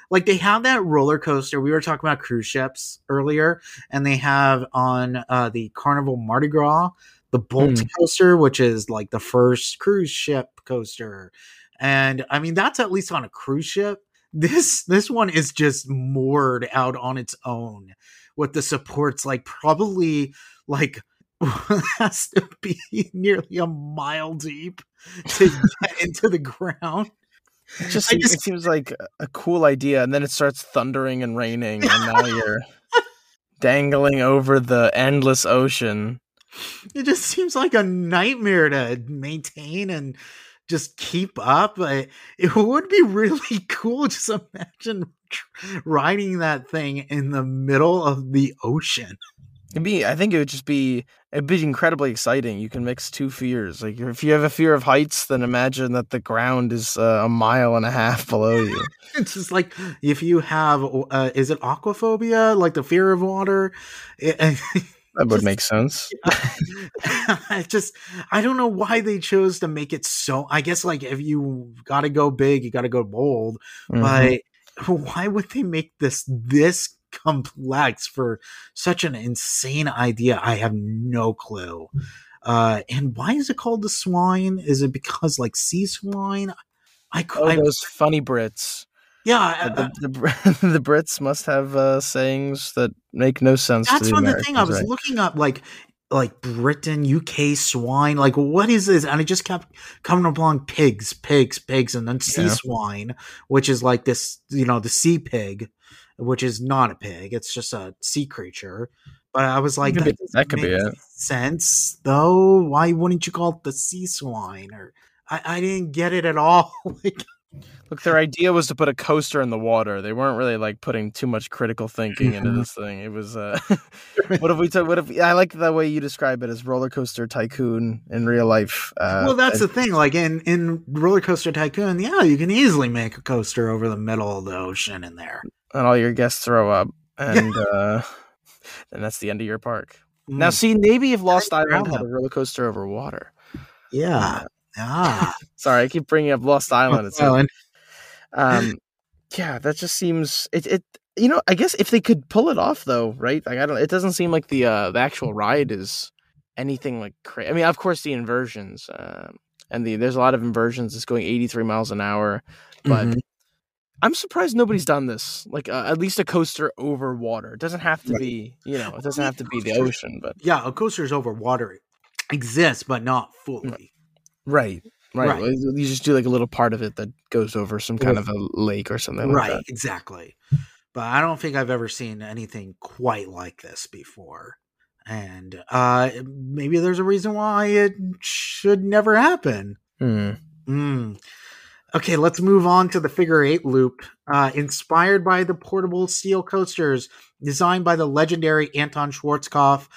like they have that roller coaster. We were talking about cruise ships earlier, and they have on uh, the Carnival Mardi Gras the Bolt Hmm. coaster, which is like the first cruise ship coaster. And I mean, that's at least on a cruise ship. This this one is just moored out on its own with the supports like probably like has to be nearly a mile deep to get into the ground. It just, seems, just- it seems like a- cool idea, and then it starts thundering and raining, and now you're dangling over the endless ocean. It just seems like a nightmare to maintain and just keep up. I- It would be really cool. Just imagine riding that thing in the middle of the ocean. It'd be, I think it would just be, it'd be incredibly exciting. You can mix two fears. Like if you have a fear of heights, then imagine that the ground is uh, a mile and a half below you. It's just like if you have, uh, is it aquaphobia, like the fear of water? It- That would make sense. I just I don't know why they chose to make it so. I guess like if you got to go big, you got to go bold. Mhm. But why would they make this this complex for such an insane idea? I have no clue. Uh, and why is it called the swine? Is it because like sea swine? I, Oh, I- those funny Brits. yeah. I- the, the, the Brits must have uh, sayings that make no sense. that's the one the thing I was right? looking up like like Britain, UK swine, like what is this? And I just kept coming along pigs, pigs, pigs, and then sea Yeah. swine, which is like this, you know, the sea pig, which is not a pig, it's just a sea creature. But I was like, could be- that, that could be it. sense though. Why wouldn't you call it the sea swine? Or I, I didn't get it at all. like Look, their idea was to put a coaster in the water. They weren't really like putting too much critical thinking into this thing. It was uh what if we took what if I like the way you describe it as roller coaster tycoon in real life. Uh, well, that's and- the thing. Like in in Roller Coaster Tycoon, yeah, you can easily make a coaster over the middle of the ocean in there. and all your guests throw up and uh and that's the end of your park. Now Mm, see maybe if Lost Island had a roller coaster over water. yeah, ah, Sorry, I keep bringing up Lost Island. It's Island. um yeah that just seems it, it you know i guess if they could pull it off though right like i don't it doesn't seem like the uh the actual ride is anything like crazy i mean of course the inversions um and the there's a lot of inversions it's going 83 miles an hour but Mhm. i'm surprised nobody's done this like uh, at least a coaster over water it doesn't have to Right. be you know it doesn't have to be the ocean but yeah, a coaster's over water exists, but not fully. right right, Right. Well, you just do like a little part of it that goes over some kind of a lake or something like Right, that exactly. But I don't think I've ever seen anything quite like this before. And uh maybe there's a reason why it should never happen. Hmm. Mm. Okay, let's move on to the figure eight loop. Uh, inspired by the portable steel coasters designed by the legendary Anton Schwarzkopf,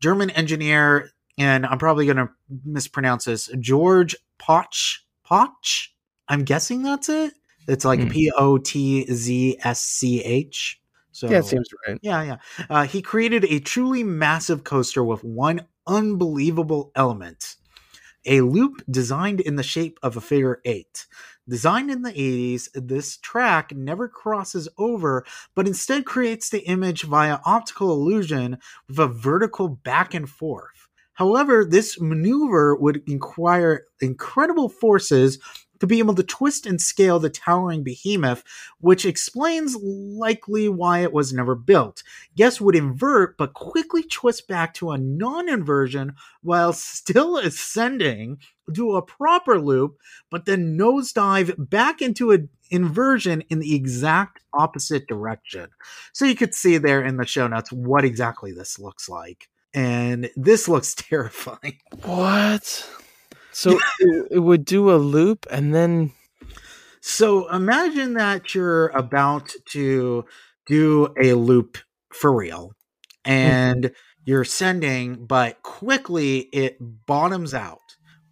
German engineer, and I'm probably going to mispronounce this, George Potch. Potch? I'm guessing that's it. It's like Hmm. P O T Z S C H. So yeah it seems right yeah, yeah. Uh, he created a truly massive coaster with one unbelievable element a loop designed in the shape of a figure eight. Designed in the 80s, this track never crosses over, but instead creates the image via optical illusion with a vertical back and forth. However, this maneuver would require incredible forces to be able to twist and scale the towering behemoth, which explains likely why it was never built. Guess would invert but quickly twist back to a non inversion while still ascending do a proper loop, but then nosedive back into an inversion in the exact opposite direction. So you could see there in the show notes what exactly this looks like. And this looks terrifying. What? So it, it would do a loop and then So imagine that you're about to do a loop for real mm-hmm. and you're sending, but quickly it bottoms out.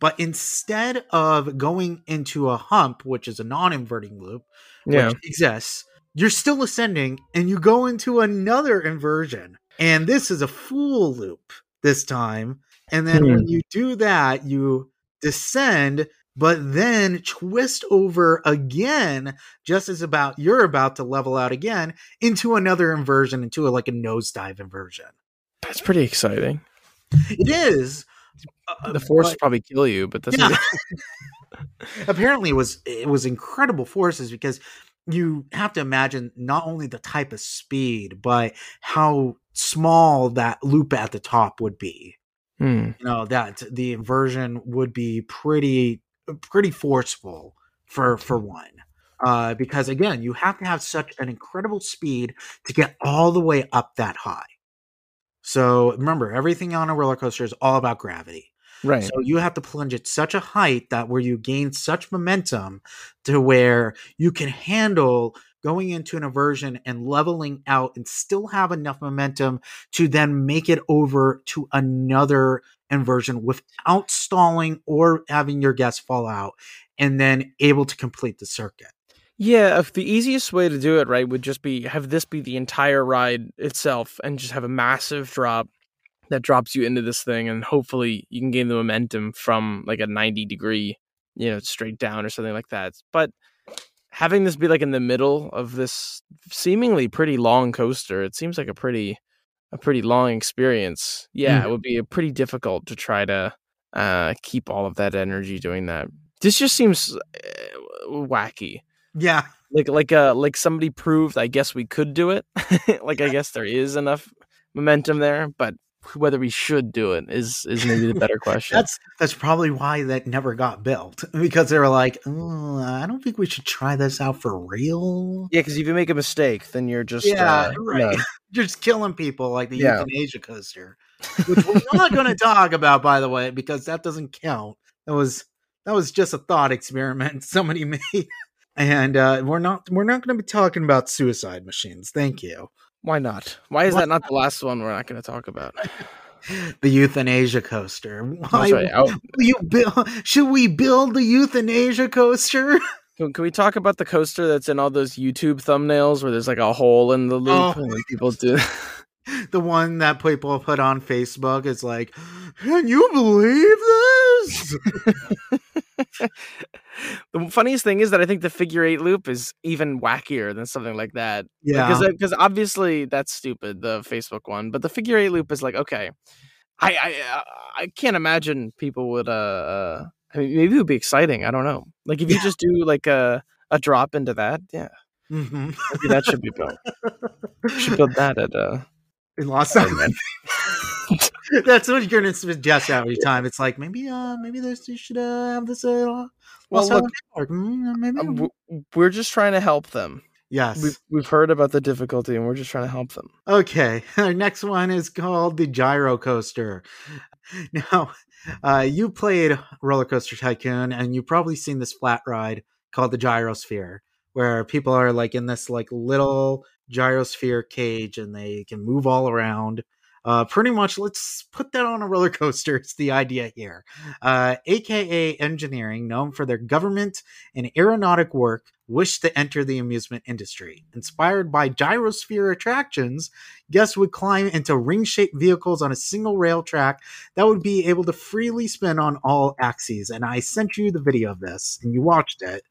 But instead of going into a hump, which is a non inverting loop, yeah. which exists, you're still ascending and you go into another inversion. And this is a full loop this time. And then Hmm. when you do that, you descend, but then twist over again, just as about you're about to level out again into another inversion, into a, like a nosedive inversion. That's pretty exciting. It is. uh, The force but- probably kill you, but that's yeah. apparently it was it was incredible forces because you have to imagine not only the type of speed but how small that loop at the top would be. Hmm. you know that the inversion would be pretty pretty forceful for for one uh because again you have to have such an incredible speed to get all the way up that high. So remember everything on a roller coaster is all about gravity Right. so you have to plunge at such a height that where you gain such momentum to where you can handle going into an inversion and leveling out and still have enough momentum to then make it over to another inversion without stalling or having your guests fall out and then able to complete the circuit. Yeah, if the easiest way to do it, right, would just be have this be the entire ride itself and just have a massive drop that drops you into this thing and hopefully you can gain the momentum from like a 90 degree, you know, straight down or something like that. But having this be like in the middle of this seemingly pretty long coaster, it seems like a pretty a pretty long experience. Yeah, it would be a pretty difficult to try to uh keep all of that energy doing that. This just seems uh, wacky Yeah. like like uh like somebody proved i guess we could do it like i guess there is enough momentum there but whether we should do it is is maybe the better question That's that's probably why that never got built because they were like, oh, I don't think we should try this out for real. yeah because if you make a mistake then you're just Yeah, uh, right. no. just killing people like the Yeah. euthanasia coaster, which we're not going to talk about, by the way, because that doesn't count. That was that was just a thought experiment somebody made. and uh, we're not we're not going to be talking about suicide machines. Thank you. Why not? Why is Why that not the last one we're not going to talk about? The euthanasia coaster. Why right. Oh, you build? Should we build the euthanasia coaster? can, can we talk about the coaster that's in all those YouTube thumbnails where there's like a hole in the loop Oh. and people do? the one that people put on Facebook is like, "Can you believe this?" the funniest thing is that I think the figure eight loop is even wackier than something like that. Yeah. because because obviously that's stupid the Facebook one, but the figure eight loop is like okay, I I I can't imagine people would uh, uh I mean maybe it would be exciting I don't know like if you Yeah. just do like a a drop into that yeah Mhm. maybe that should be built should build that at uh In Los Angeles. That's what you're gonna suggest every time. It's like maybe, uh, maybe this you should uh, have this. Uh, Well, look, Mm, maybe. um, we're just trying to help them yes. we've we've heard about the difficulty and we're just trying to help them Okay, our next one is called the Gyro Coaster. Now, uh, you played Roller Coaster Tycoon, and you've probably seen this flat ride called the Gyrosphere, where people are like in this like little gyrosphere cage, and they can move all around. Uh, pretty much, let's put that on a roller coaster. It's the idea here. Uh, AKA Engineering, known for their government and aeronautic work, wished to enter the amusement industry. Inspired by gyrosphere attractions, guests would climb into ring shaped vehicles on a single rail track that would be able to freely spin on all axes. And I sent you the video of this and you watched it.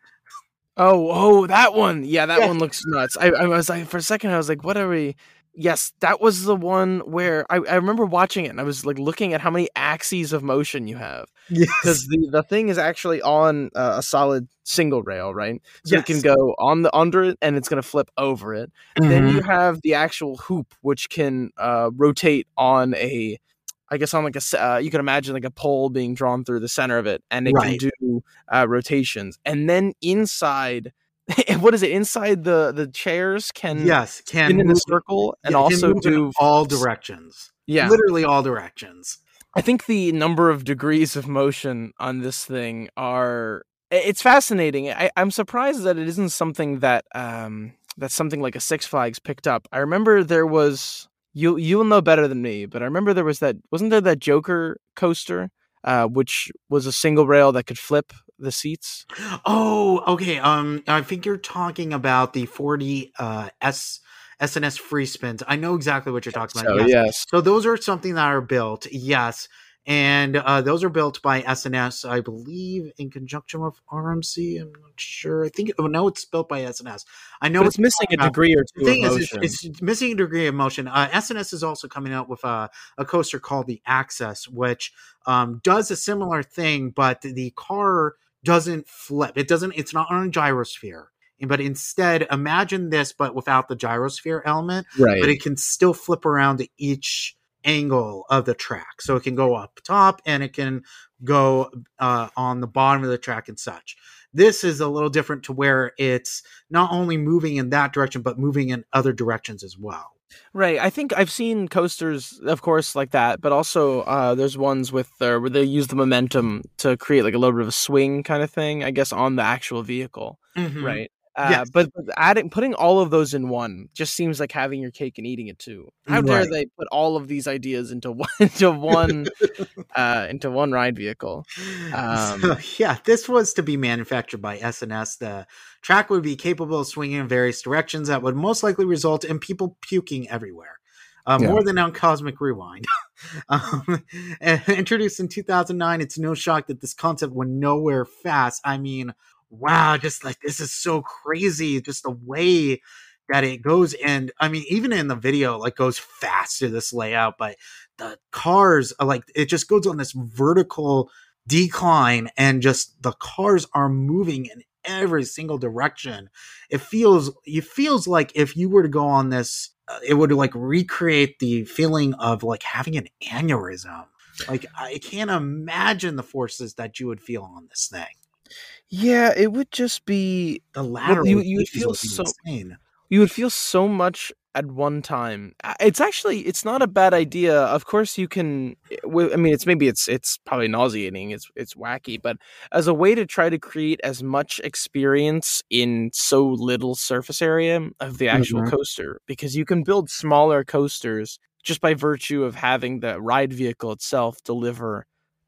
Oh, oh, that one. Yeah, that Yeah. one looks nuts. I, I was like, for a second, I was like, what are we? Yes, that was the one where I, I remember watching it and I was like looking at how many axes of motion you have Yes. because the, the thing is actually on uh, a solid single rail, right? So it can go on the under it and it's going to flip over it. Then you have the actual hoop, which can uh, rotate on a, I guess on like a uh, you can imagine like a pole being drawn through the center of it, and it Right. can do uh, rotations. And then inside, what is it? Inside the the chairs can yes, can in a circle and also do all directions. yeah. Literally all directions. I think the number of degrees of motion on this thing are it's fascinating. I, I'm surprised that it isn't something that um that's something like a Six Flags picked up. I remember there was you you'll know better than me, but I remember there was that wasn't there that Joker coaster, uh, which was a single rail that could flip the seats. Oh, okay. Um, I think you're talking about the 4D uh S S&S free spins. I know exactly what you're talking about. So yes. yes. So those are something that are built, yes, and uh, those are built by S&S, I believe, in conjunction with RMC. I'm not sure. I think. Oh no, it's built by S&S. I know it's missing a degree or two. the thing of is, motion. it's, it's missing a degree of motion. Uh, S&S is also coming out with a, a coaster called the Axis, which um, does a similar thing, but the car doesn't flip. It doesn't. It's not on a gyrosphere. But instead, imagine this, but without the gyrosphere element right. but it can still flip around to each angle of the track. So it can go up top and it can go uh, on the bottom of the track and such. This is a little different to where it's not only moving in that direction, but moving in other directions as well. Right. I think I've seen coasters, of course, like that, but also uh, there's ones with uh, where they use the momentum to create like a little bit of a swing kind of thing, I guess, on the actual vehicle. Mhm. Right. Uh, Yes. But adding putting all of those in one just seems like having your cake and eating it too. How dare they put all of these ideas into one into one uh, into one ride vehicle? Um, so, yeah, this was to be manufactured by S&S. The track would be capable of swinging in various directions that would most likely result in people puking everywhere. Uh, Yeah. More than on Cosmic Rewind. um, introduced in 2009, it's no shock that this concept went nowhere fast. I mean, wow, just like this is so crazy. Just the way that it goes. And I mean, even in the video, like goes fast to this layout, but the cars are like, it just goes on this vertical decline and just the cars are moving in every single direction it feels it feels like if you were to go on this uh, it would like recreate the feeling of like having an aneurysm like i can't imagine the forces that you would feel on this thing yeah, it would just be the lateral you- you would feel so- insane. you would feel so much at one time. It's actually it's not a bad idea. Of course, you can. I mean, it's maybe it's it's probably nauseating. It's it's wacky, but as a way to try to create as much experience in so little surface area of the actual Mhm. coaster, because you can build smaller coasters just by virtue of having the ride vehicle itself deliver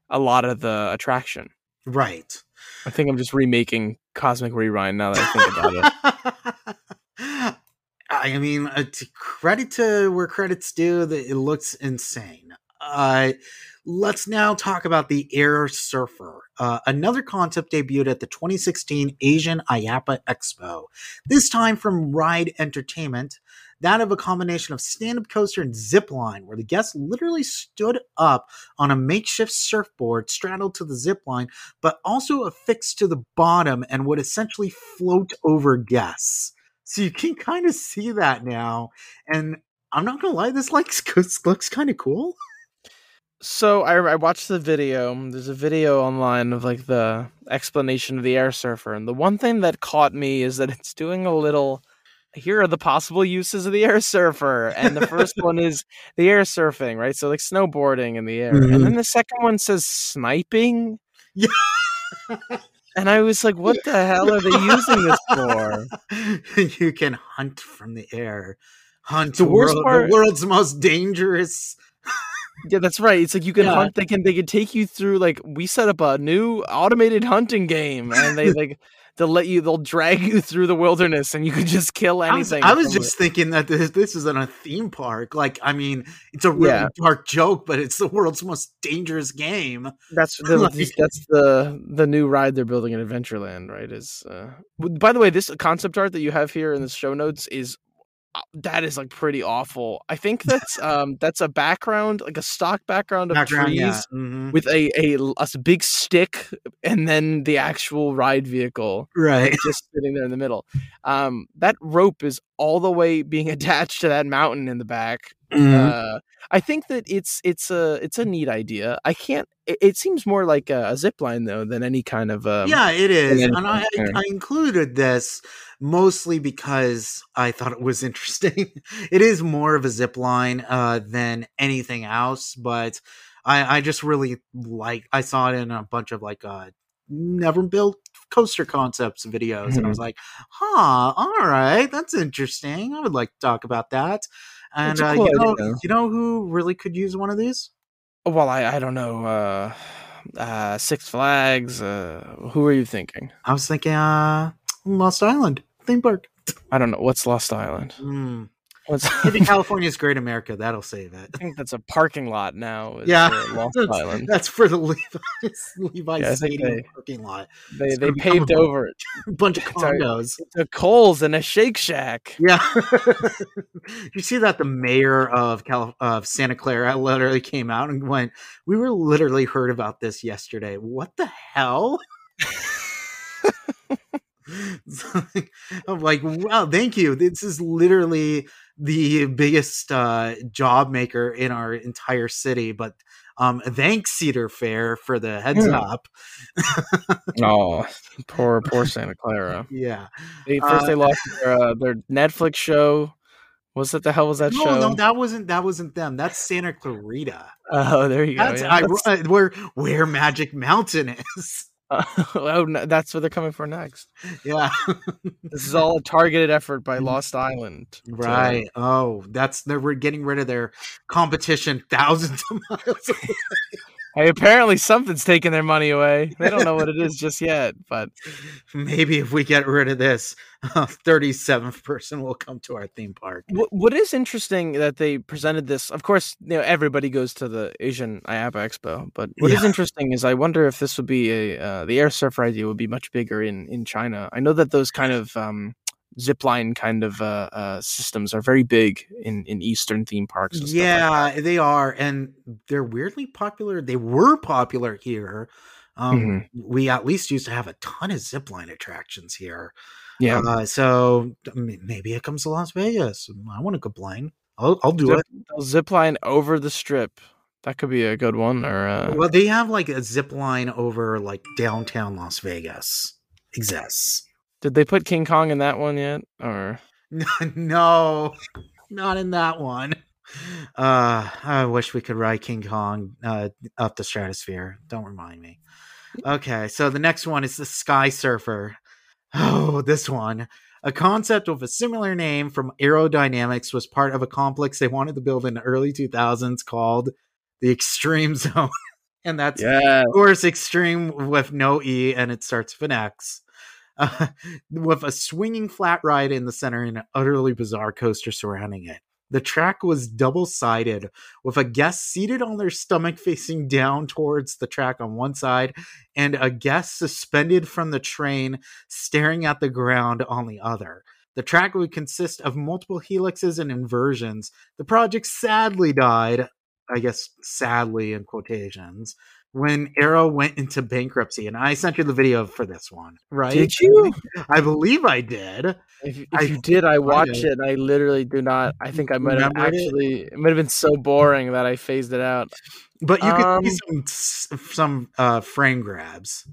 a lot of the attraction. Right. I think I'm just remaking Cosmic Rewind now that I think about it. I mean, uh, to credit to where credit's due, that it looks insane. Uh, let's now talk about the Air Surfer, uh, another concept debuted at the 2016 Asian IAAPA Expo. This time from Ride Entertainment, that of a combination of stand-up coaster and zip line, where the guests literally stood up on a makeshift surfboard straddled to the zip line, but also affixed to the bottom and would essentially float over guests. So you can kind of see that now. And I'm not gonna lie, this looks, looks kind of cool. So I, I watched the video. There's a video online of like the explanation of the air surfer, and the one thing that caught me is that it's doing a little. Here are the possible uses of the air surfer, and the first one is the air surfing, right? So like snowboarding in the air, and then mm-hmm. the second one says sniping. Yeah. And I was like, "What the hell are they using this for?" you can hunt from the air. Hunt The the, worst world, part- the world's most dangerous. Yeah, that's right. It's like you can Yeah. hunt. They can they can take you through. Like we set up a new automated hunting game, and they like they'll let you. They'll drag you through the wilderness, and you can just kill I was, anything. I was just thinking that this, this isn't a theme park. Like, I mean, it's a really Yeah. dark joke, but it's the world's most dangerous game. that's the, like- that's the the new ride they're building in Adventureland. Right? Is uh, by the way, this concept art that you have here in the show notes is. Uh, That is like pretty awful. I think that's um that's a background like a stock background of Background, trees yeah. mhm. with a, a a big stick and then the actual ride vehicle. Right. just sitting there in the middle. Um, that rope is all the way being attached to that mountain in the back. Mhm. Uh, I think that it's it's a it's a neat idea. I can't. It, it seems more like a, a zip line though than any kind of um, yeah, it is. And I. I included this mostly because I thought it was interesting. it is more of a zip line uh, than anything else, but I, I just really like. I saw it in a bunch of like uh, never built coaster concepts videos, and I was like, "Huh, all right, that's interesting. I would like to talk about that." And It's a uh, you know, idea. you know who really could use one of these? Well, I I don't know. Uh, uh, Six Flags. Uh, who are you thinking? I was thinking, uh, Lost Island theme park. I don't know. What's Lost Island? Hmm. Maybe California's Great America. That'll save it. I think that's a parking lot now. Yeah, that's, Island. that's for the Levi's, Levi's Yeah, Stadium they- parking lot. They it's they paved over it. A bunch of condos. The Coles and a Shake Shack. Yeah. you see that the mayor of Cal- of Santa Clara literally came out and went, "We were literally heard about this yesterday. What the hell?" I'm like, wow, thank you. This is literally the biggest uh, job maker in our entire city. But um, thanks, Cedar Fair, for the heads Yeah. up. Oh, poor poor Santa Clara. Yeah. They, first, Uh, they lost their, uh, their Netflix show. Was that the hell was that No, show? no, that wasn't that wasn't them. That's Santa Clarita. oh, there you go. That's, yeah. I, uh, where where Magic Mountain is. Uh, oh, no, that's what they're coming for next. Yeah. This is all a targeted effort by. Lost Island. Right. Oh, that's they're we're getting rid of their competition thousands of miles away. Hey, apparently something's taking their money away. They don't know what it is just yet, but Maybe if we get rid of this, thirty seventh person will come to our theme park. What what is interesting that they presented this? Of course, you know everybody goes to the Asian IAAPA Expo, but what is Yeah. interesting is I wonder if this would be a uh, the air surfer idea would be much bigger in in China. I know that those kind of um, zip line kind of uh, uh, systems are very big in in Eastern theme parks. And stuff like. Yeah, they are, and they're weirdly popular. They were popular here. Um, Mm-hmm. We at least used to have a ton of zipline attractions here. yeah. Uh, so maybe it comes to Las Vegas. I want to complain. I'll, I'll do zip, it. they'll zip line over the strip. That could be a good one. Or uh, Well, they have like a zip line over like downtown Las Vegas. Exists. Did they put King Kong in that one yet? Or no, not in that one. Uh, I wish we could ride King Kong uh, up the stratosphere. Don't remind me. Okay, so the next one is the Sky Surfer. Oh, this one. A concept with a similar name from Arrow Dynamics was part of a complex they wanted to build in the early 2000s called the Extreme Zone. and that's, Yeah. of course, Extreme with no E and it starts with an X. Uh, with a swinging flat ride in the center and an utterly bizarre coaster surrounding it. The track was double sided, with a guest seated on their stomach facing down towards the track on one side, and a guest suspended from the train staring at the ground on the other. The track would consist of multiple helixes and inversions. The project sadly died, I guess sadly in quotations, when Arrow went into bankruptcy. And I sent you the video for this one, right? Did you? I believe I did. If, if I you did, I watched it. and I literally do not. I think I might have Remembered it? actually. It might have been so boring that I phased it out. But you Um, could see some some uh, frame grabs.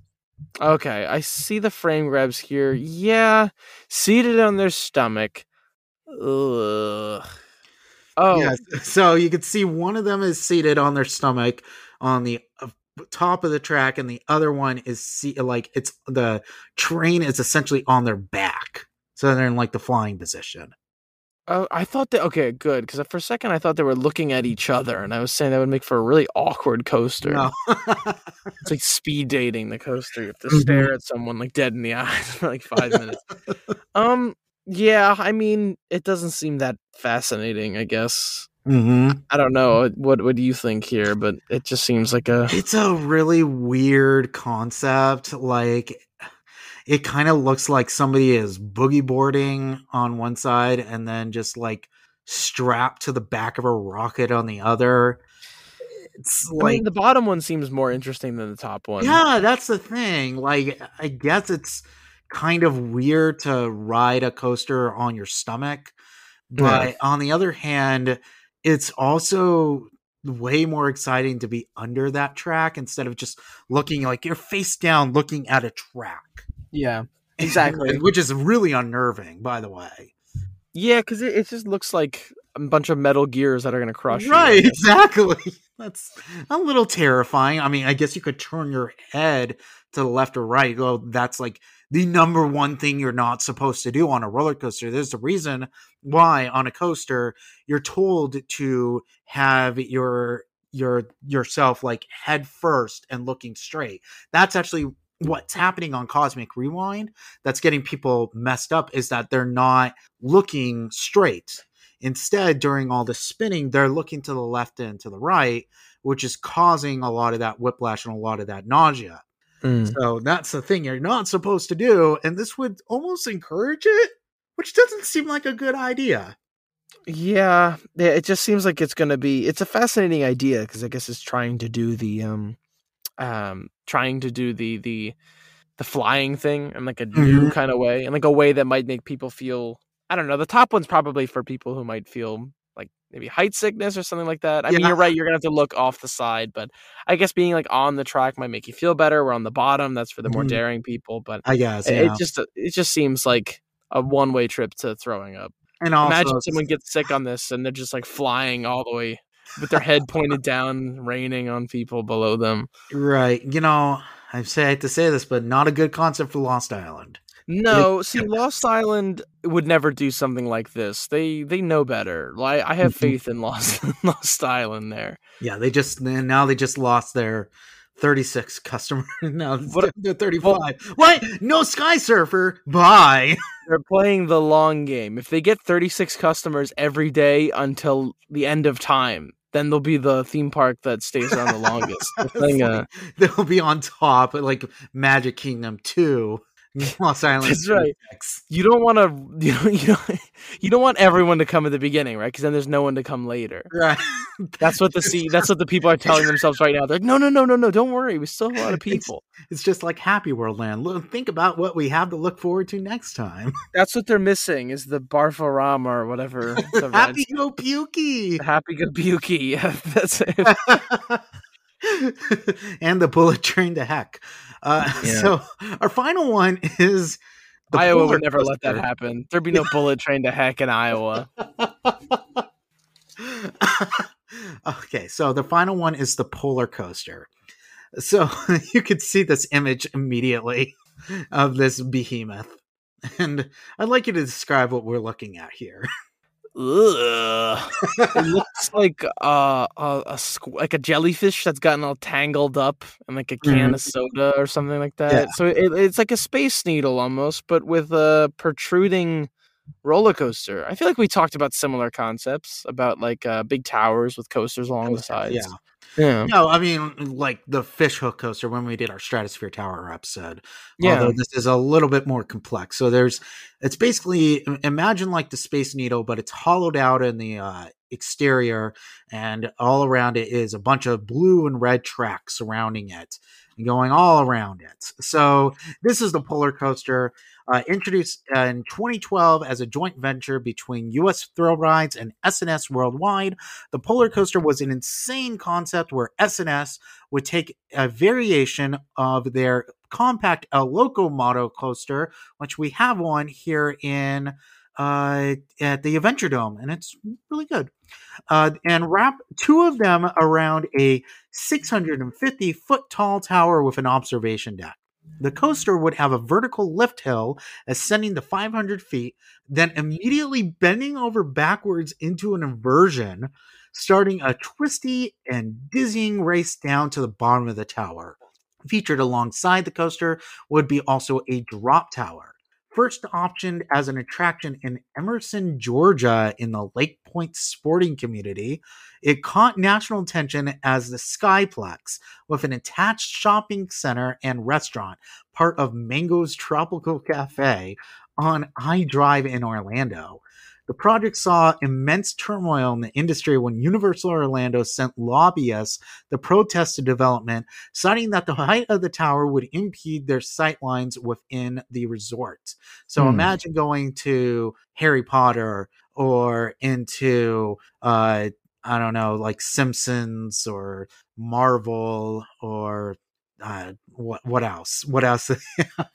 Okay, I see the frame grabs here. Yeah, seated on their stomach. Ugh. Oh, Yes. So you could see one of them is seated on their stomach on the uh, top of the track, and the other one is see- like it's the train is essentially on their back. So they're in like the flying position. oh, I thought that. Okay, good. Because for a second I thought they were looking at each other, and I was saying that would make for a really awkward coaster. No. It's like speed dating the coaster. You have to Mhm. stare at someone like dead in the eyes for like five minutes. Um, yeah, I mean, it doesn't seem that fascinating. I guess hmm I don't know. What What do you think here? But it just seems like a It's a really weird concept. Like it kind of looks like somebody is boogie boarding on one side and then just like strapped to the back of a rocket on the other. It's I like mean, the bottom one seems more interesting than the top one. Yeah, that's the thing. Like, I guess it's kind of weird to ride a coaster on your stomach, but on the other hand, it's also way more exciting to be under that track instead of just looking like you're face down looking at a track. yeah, exactly. Which is really unnerving, by the way. yeah, because it, it just looks like a bunch of metal gears that are gonna crush you. Right, guess. exactly. That's a little terrifying. I mean, I guess you could turn your head to the left or right. Though that's like the number one thing you're not supposed to do on a roller coaster. There's a reason why on a coaster you're told to have your your yourself like head first and looking straight. That's actually what's happening on Cosmic Rewind that's getting people messed up is that they're not looking straight. Instead, during all the spinning, they're looking to the left and to the right, which is causing a lot of that whiplash and a lot of that nausea. Mm. So that's the thing you're not supposed to do. And this would almost encourage it, which doesn't seem like a good idea. Yeah, it just seems like it's going to be it's a fascinating idea because I guess it's trying to do the um um trying to do the the the flying thing in like a new Mhm. kind of way and like a way that might make people feel I don't know. The top one's probably for people who might feel maybe height sickness or something like that. I mean, you're right. You're gonna have to look off the side, but I guess being like on the track might make you feel better. We're on the bottom. That's for the more Mhm. daring people. But I guess. it, Yeah. it just it just seems like a one way trip to throwing up. and also, Imagine someone gets sick on this and they're just like flying all the way with their head pointed down, raining on people below them. right. You know, I say I hate to say this, but not a good concept for Lost Island. No, see, Lost Island would never do something like this. They they know better. Like I have Mhm. faith in Lost Lost Island there. Yeah, they just now they just lost their 36 customer. now it's What- down to 35. what? No Sky Surfer. Bye. They're playing the long game. If they get 36 customers every day until the end of time, then they'll be the theme park that stays around the longest. The thing, uh, They'll be on top, like Magic Kingdom 2. Lost Island. That's right. 36. you don't want to you don't, you don't you don't want everyone to come at the beginning, right? Because then there's no one to come later. Right. That's what the see. That's what the people are telling themselves right now. They're like, no, no, no, no, no. Don't worry. We still have a lot of people. It's just like Happy World Land. Look, think about what we have to look forward to next time. That's what they're missing is the Barfarama or whatever. Happy Go Pukey. Happy Gabuki. Yeah, that's it. and the bullet train to heck. Uh, Yeah. So our final one is The Iowa would never let that happen. There'd be no bullet train to heck in Iowa. okay, so the final one is the polar coaster. So you could see this image immediately of this behemoth. And I'd like you to describe what we're looking at here. Ugh. it looks like uh, a, a squ- like a jellyfish that's gotten all tangled up in like a can of soda or something like that. Yeah. So it, it's like a space needle almost, but with a protruding roller coaster. I feel like we talked about similar concepts about like uh, big towers with coasters along the sides. Yeah. Yeah, No, I mean like the fish hook coaster when we did our Stratosphere Tower episode. Yeah. Although this is a little bit more complex. So there's it's basically imagine like the Space Needle, but it's hollowed out in the uh, exterior, and all around it is a bunch of blue and red tracks surrounding it and going all around it. So this is the polar coaster. Uh, introduced in 2012 as a joint venture between U.S. Thrill Rides and S&S Worldwide, the polar coaster was an insane concept where S&S would take a variation of their compact El Loco model coaster, which we have one here in uh, at the Adventure Dome, and it's really good. Uh, and wrap two of them around a 650 foot tall tower with an observation deck. The coaster would have a vertical lift hill ascending to 500 feet, then immediately bending over backwards into an inversion, starting a twisty and dizzying race down to the bottom of the tower. Featured alongside the coaster would be also a drop tower. First optioned as an attraction in Emerson, Georgia, in the Lake Point sporting community, it caught national attention as the Skyplex, with an attached shopping center and restaurant, part of Mango's Tropical Cafe on I Drive in Orlando. The project saw immense turmoil in the industry when Universal Orlando sent lobbyists to protest the development, citing that the height of the tower would impede their sightlines within the resort. So Hmm. imagine going to Harry Potter or into uh I don't know, like Simpsons or Marvel or uh, what what else? What else?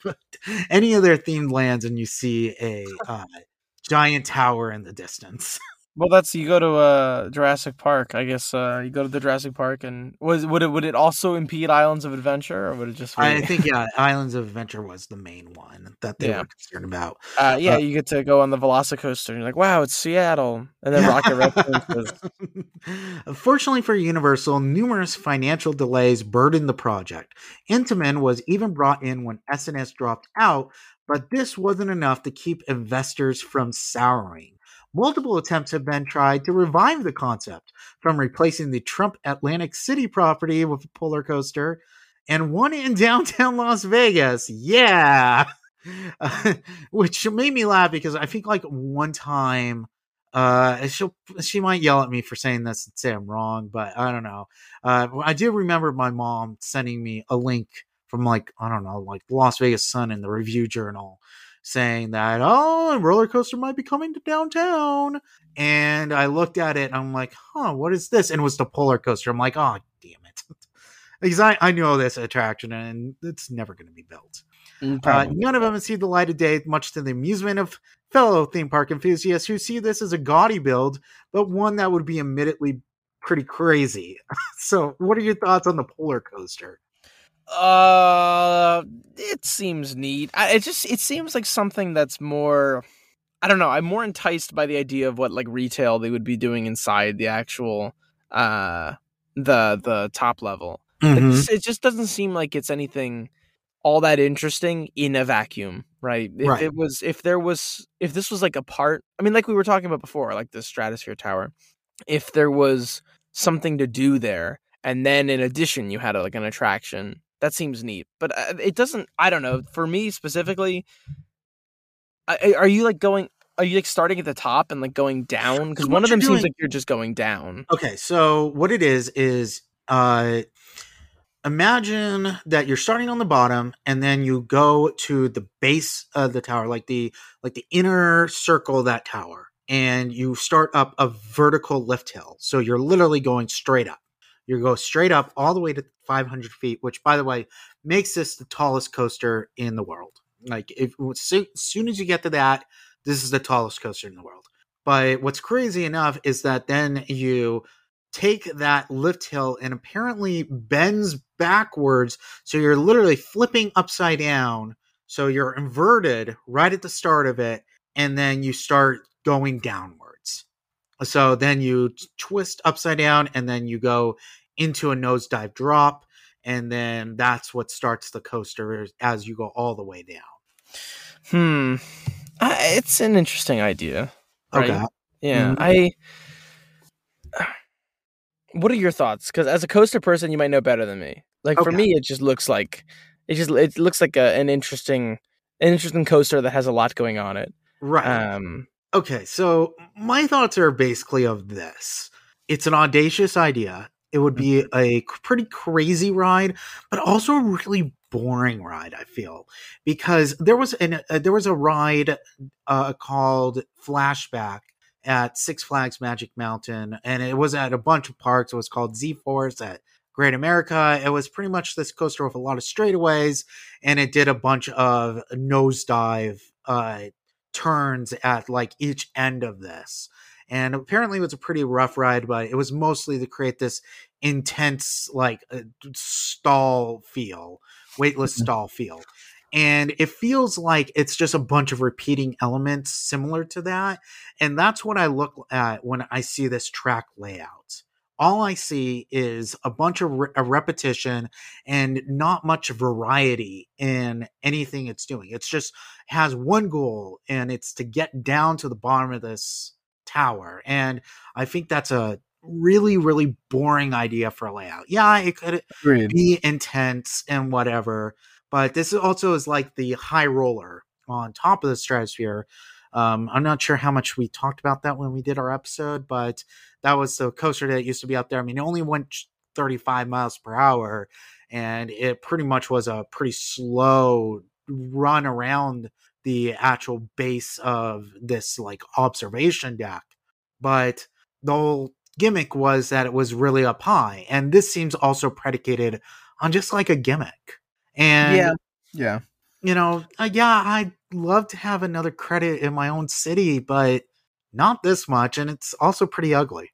Any of their themed lands, and you see a uh, giant tower in the distance. Well, that's you go to uh, Jurassic Park. I guess uh, you go to the Jurassic Park, and was would it would it also impede Islands of Adventure, or would it just? I think yeah, Islands of Adventure was the main one that they Yeah. were concerned about. Uh, yeah, Uh, you get to go on the Velocicoaster, and you're like, "Wow, it's Seattle," and then Rocket Raccoon Fortunately for Universal, numerous financial delays burdened the project. Intamin was even brought in when S&S dropped out, but this wasn't enough to keep investors from souring. Multiple attempts have been tried to revive the concept, from replacing the Trump Atlantic City property with a Polercoaster, and one in downtown Las Vegas. Yeah! which made me laugh because I think like one time uh she'll she might yell at me for saying this and say i'm wrong but i don't know uh i do remember my mom sending me a link from like i don't know like the las vegas sun and the review journal saying that oh a roller coaster might be coming to downtown. And i looked at it i'm like huh what is this? And it was the Polercoaster i'm like oh damn it. Because i i know this attraction and it's never going to be built. "Mm, uh, none of them have seen the light of day, much to the amusement of fellow theme park enthusiasts who see this as a gaudy build, but one that would be admittedly pretty crazy. so, what are your thoughts on the Polercoaster? Uh, it seems neat. I, it just it seems like something that's more. I don't know. I'm more enticed by the idea of what like retail they would be doing inside the actual uh the the top level. Mm-hmm. It's, it just doesn't seem like it's anything all that interesting in a vacuum, right? If Right. it was, if there was, if this was like a part, I mean, like we were talking about before, like the Stratosphere Tower, if there was something to do there, and then in addition you had a, like an attraction, that seems neat. But uh, it doesn't. I don't know. For me specifically, are you like going? Are you like starting at the top and like going down? Because one of them you're seems like you're just going down. Okay, so what it is is uh imagine that you're starting on the bottom and then you go to the base of the tower like the like the inner circle of that tower and you start up a vertical lift hill so you're literally going straight up you go straight up all the way to 500 feet which by the way makes this the tallest coaster in the world Like if as soon as you get to that, this is the tallest coaster in the world. But what's crazy enough is that then you take that lift hill and apparently bends backwards. So you're literally flipping upside down. So you're inverted right at the start of it. And then you start going downwards. So then you twist upside down and then you go into a nosedive drop. And then that's what starts the coaster as you go all the way down. Hmm. Uh, it's an interesting idea. Right? Okay. Yeah. Mhm. I. What are your thoughts? Because as a coaster person, you might know better than me. Like for me, it just looks like it just it looks like a, an interesting an interesting coaster that has a lot going on it. Right. Um. Okay, so my thoughts are basically of this. It's an audacious idea. It would be a pretty crazy ride, but also a really boring ride. I feel because there was an uh, there was a ride uh, called Flashback at Six Flags Magic Mountain, and it was at a bunch of parks. It was called Z Force at Great America. It was pretty much this coaster with a lot of straightaways, and it did a bunch of nosedive uh, turns at like each end of this. And apparently it was a pretty rough ride, but it was mostly to create this intense, like uh, stall feel, weightless stall feel. And it feels like it's just a bunch of repeating elements similar to that. And that's what I look at when I see this track layout. All I see is a bunch of re- a repetition and not much variety in anything it's doing. It's just has one goal and it's to get down to the bottom of this tower and i think that's a really really boring idea for a layout yeah it could Agreed. be intense and whatever but this also is like the high roller on top of the stratosphere um, i'm not sure how much we talked about that when we did our episode but that was the coaster that used to be out there i mean it only went 35 miles per hour and it pretty much was a pretty slow run around the actual base of this like observation deck but the whole gimmick was that it was really up high and this seems also predicated on just like a gimmick and Yeah. Yeah. You know uh, yeah i'd love to have another credit in my own city but not this much and it's also pretty ugly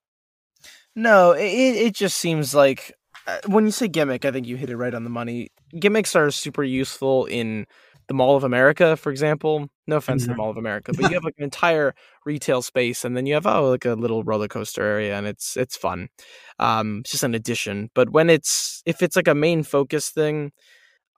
No, it it just seems like uh, when you say gimmick, I think you hit it right on the money. Gimmicks are super useful in the Mall of America, for example. No offense to the Mhm. Mall of America, but you have like an entire retail space, and then you have oh like a little roller coaster area, and it's it's fun. Um, it's just an addition. But when it's if it's like a main focus thing,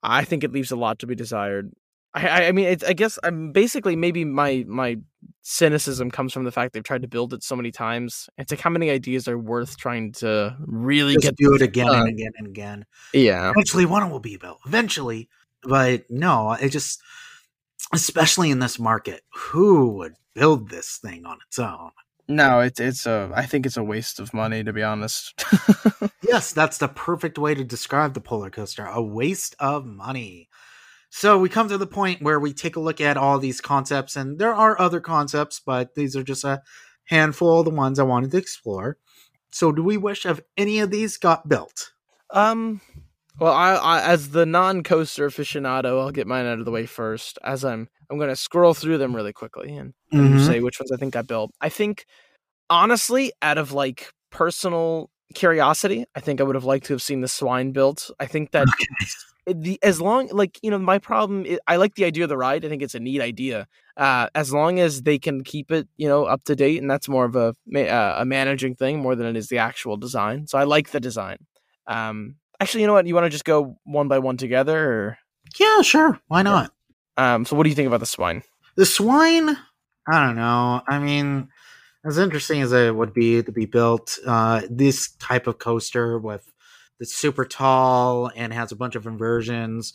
I think it leaves a lot to be desired. I I, mean, it's, I guess I'm basically maybe my my cynicism comes from the fact they've tried to build it so many times. It's like how many ideas are worth trying to really just get do it again done. and again and again Yeah. eventually one will be built eventually but no it just especially in this market who would build this thing on its own No, it's it's a. I think it's a waste of money to be honest. yes that's the perfect way to describe the Polercoaster a waste of money so we come to the point where we take a look at all these concepts and there are other concepts but these are just a handful of the ones i wanted to explore so do we wish if any of these got built um. Well, I, I as the non-coaster aficionado, I'll get mine out of the way first. As I'm, I'm going to scroll through them really quickly and, Mhm. say which ones I think got built. I think, honestly, out of like personal curiosity, I think I would have liked to have seen the swine built. I think that it- the as long like you know my problem i I like the idea of the ride. I think it's a neat idea. Uh, as long as they can keep it you know up to date, and that's more of a uh, a managing thing more than it is the actual design. So I like the design. Um, actually, you know what? You want to just go one by one together, or yeah sure why not um, so what do you think about the swine? The swine, I don't know. I mean, as interesting as it would be to be built, uh, this type of coaster with that's super tall and has a bunch of inversions.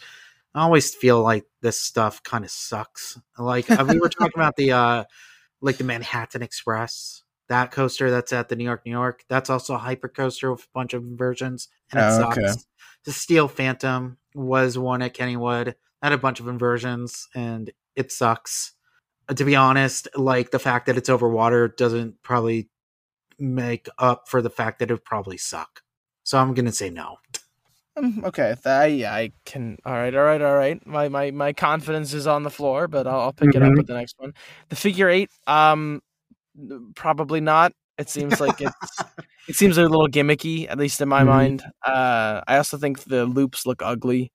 I always feel like this stuff kind of sucks. Like uh, we were talking about the uh, like the Manhattan Express, that coaster that's at the New York, New York. That's also a hyper coaster with a bunch of inversions, and it Oh, sucks. okay. The Steel Phantom was one at Kennywood. Had a bunch of inversions, and it sucks to be honest, like the fact that it's over water doesn't probably make up for the fact that it probably suck. So I'm gonna say no. Um, okay, yeah, I can. All right, all right, all right. My my my confidence is on the floor, but I'll, I'll pick it up Mhm. with the next one. The figure eight, um, probably not. It seems like it's it seems a little gimmicky, at least in my Mhm. mind. Uh, I also think the loops look ugly.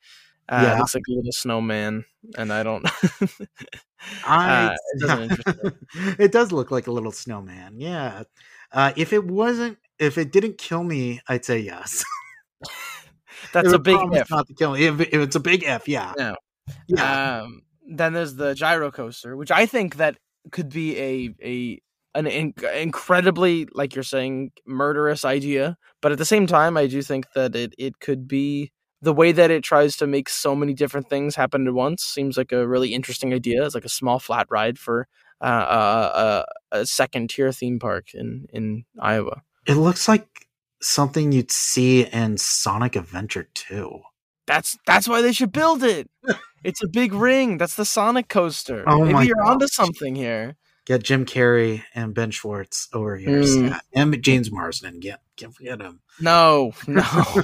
Uh, Yeah. It looks like a little snowman, and I don't. I, Uh, it it does look like a little snowman. Yeah. Uh, if it wasn't, if it didn't kill me, I'd say yes. That's a big if. Not to kill me. If, if it's a big F, yeah. Yeah. Yeah. Um, then there's the gyro coaster, which I think that could be a a an in- incredibly, like you're saying, murderous idea. But at the same time, I do think that it it could be the way that it tries to make so many different things happen at once. Seems like a really interesting idea. It's like a small flat ride for uh, uh, a, second tier theme park in in Iowa. it looks like something you'd see in Sonic Adventure 2. That's that's why they should build it. It's a big ring. That's the Sonic coaster. Oh Maybe you're onto something here. Get Jim Carrey and Ben Schwartz over here. Mm. And James Marsden. Get, can't forget him. No, no.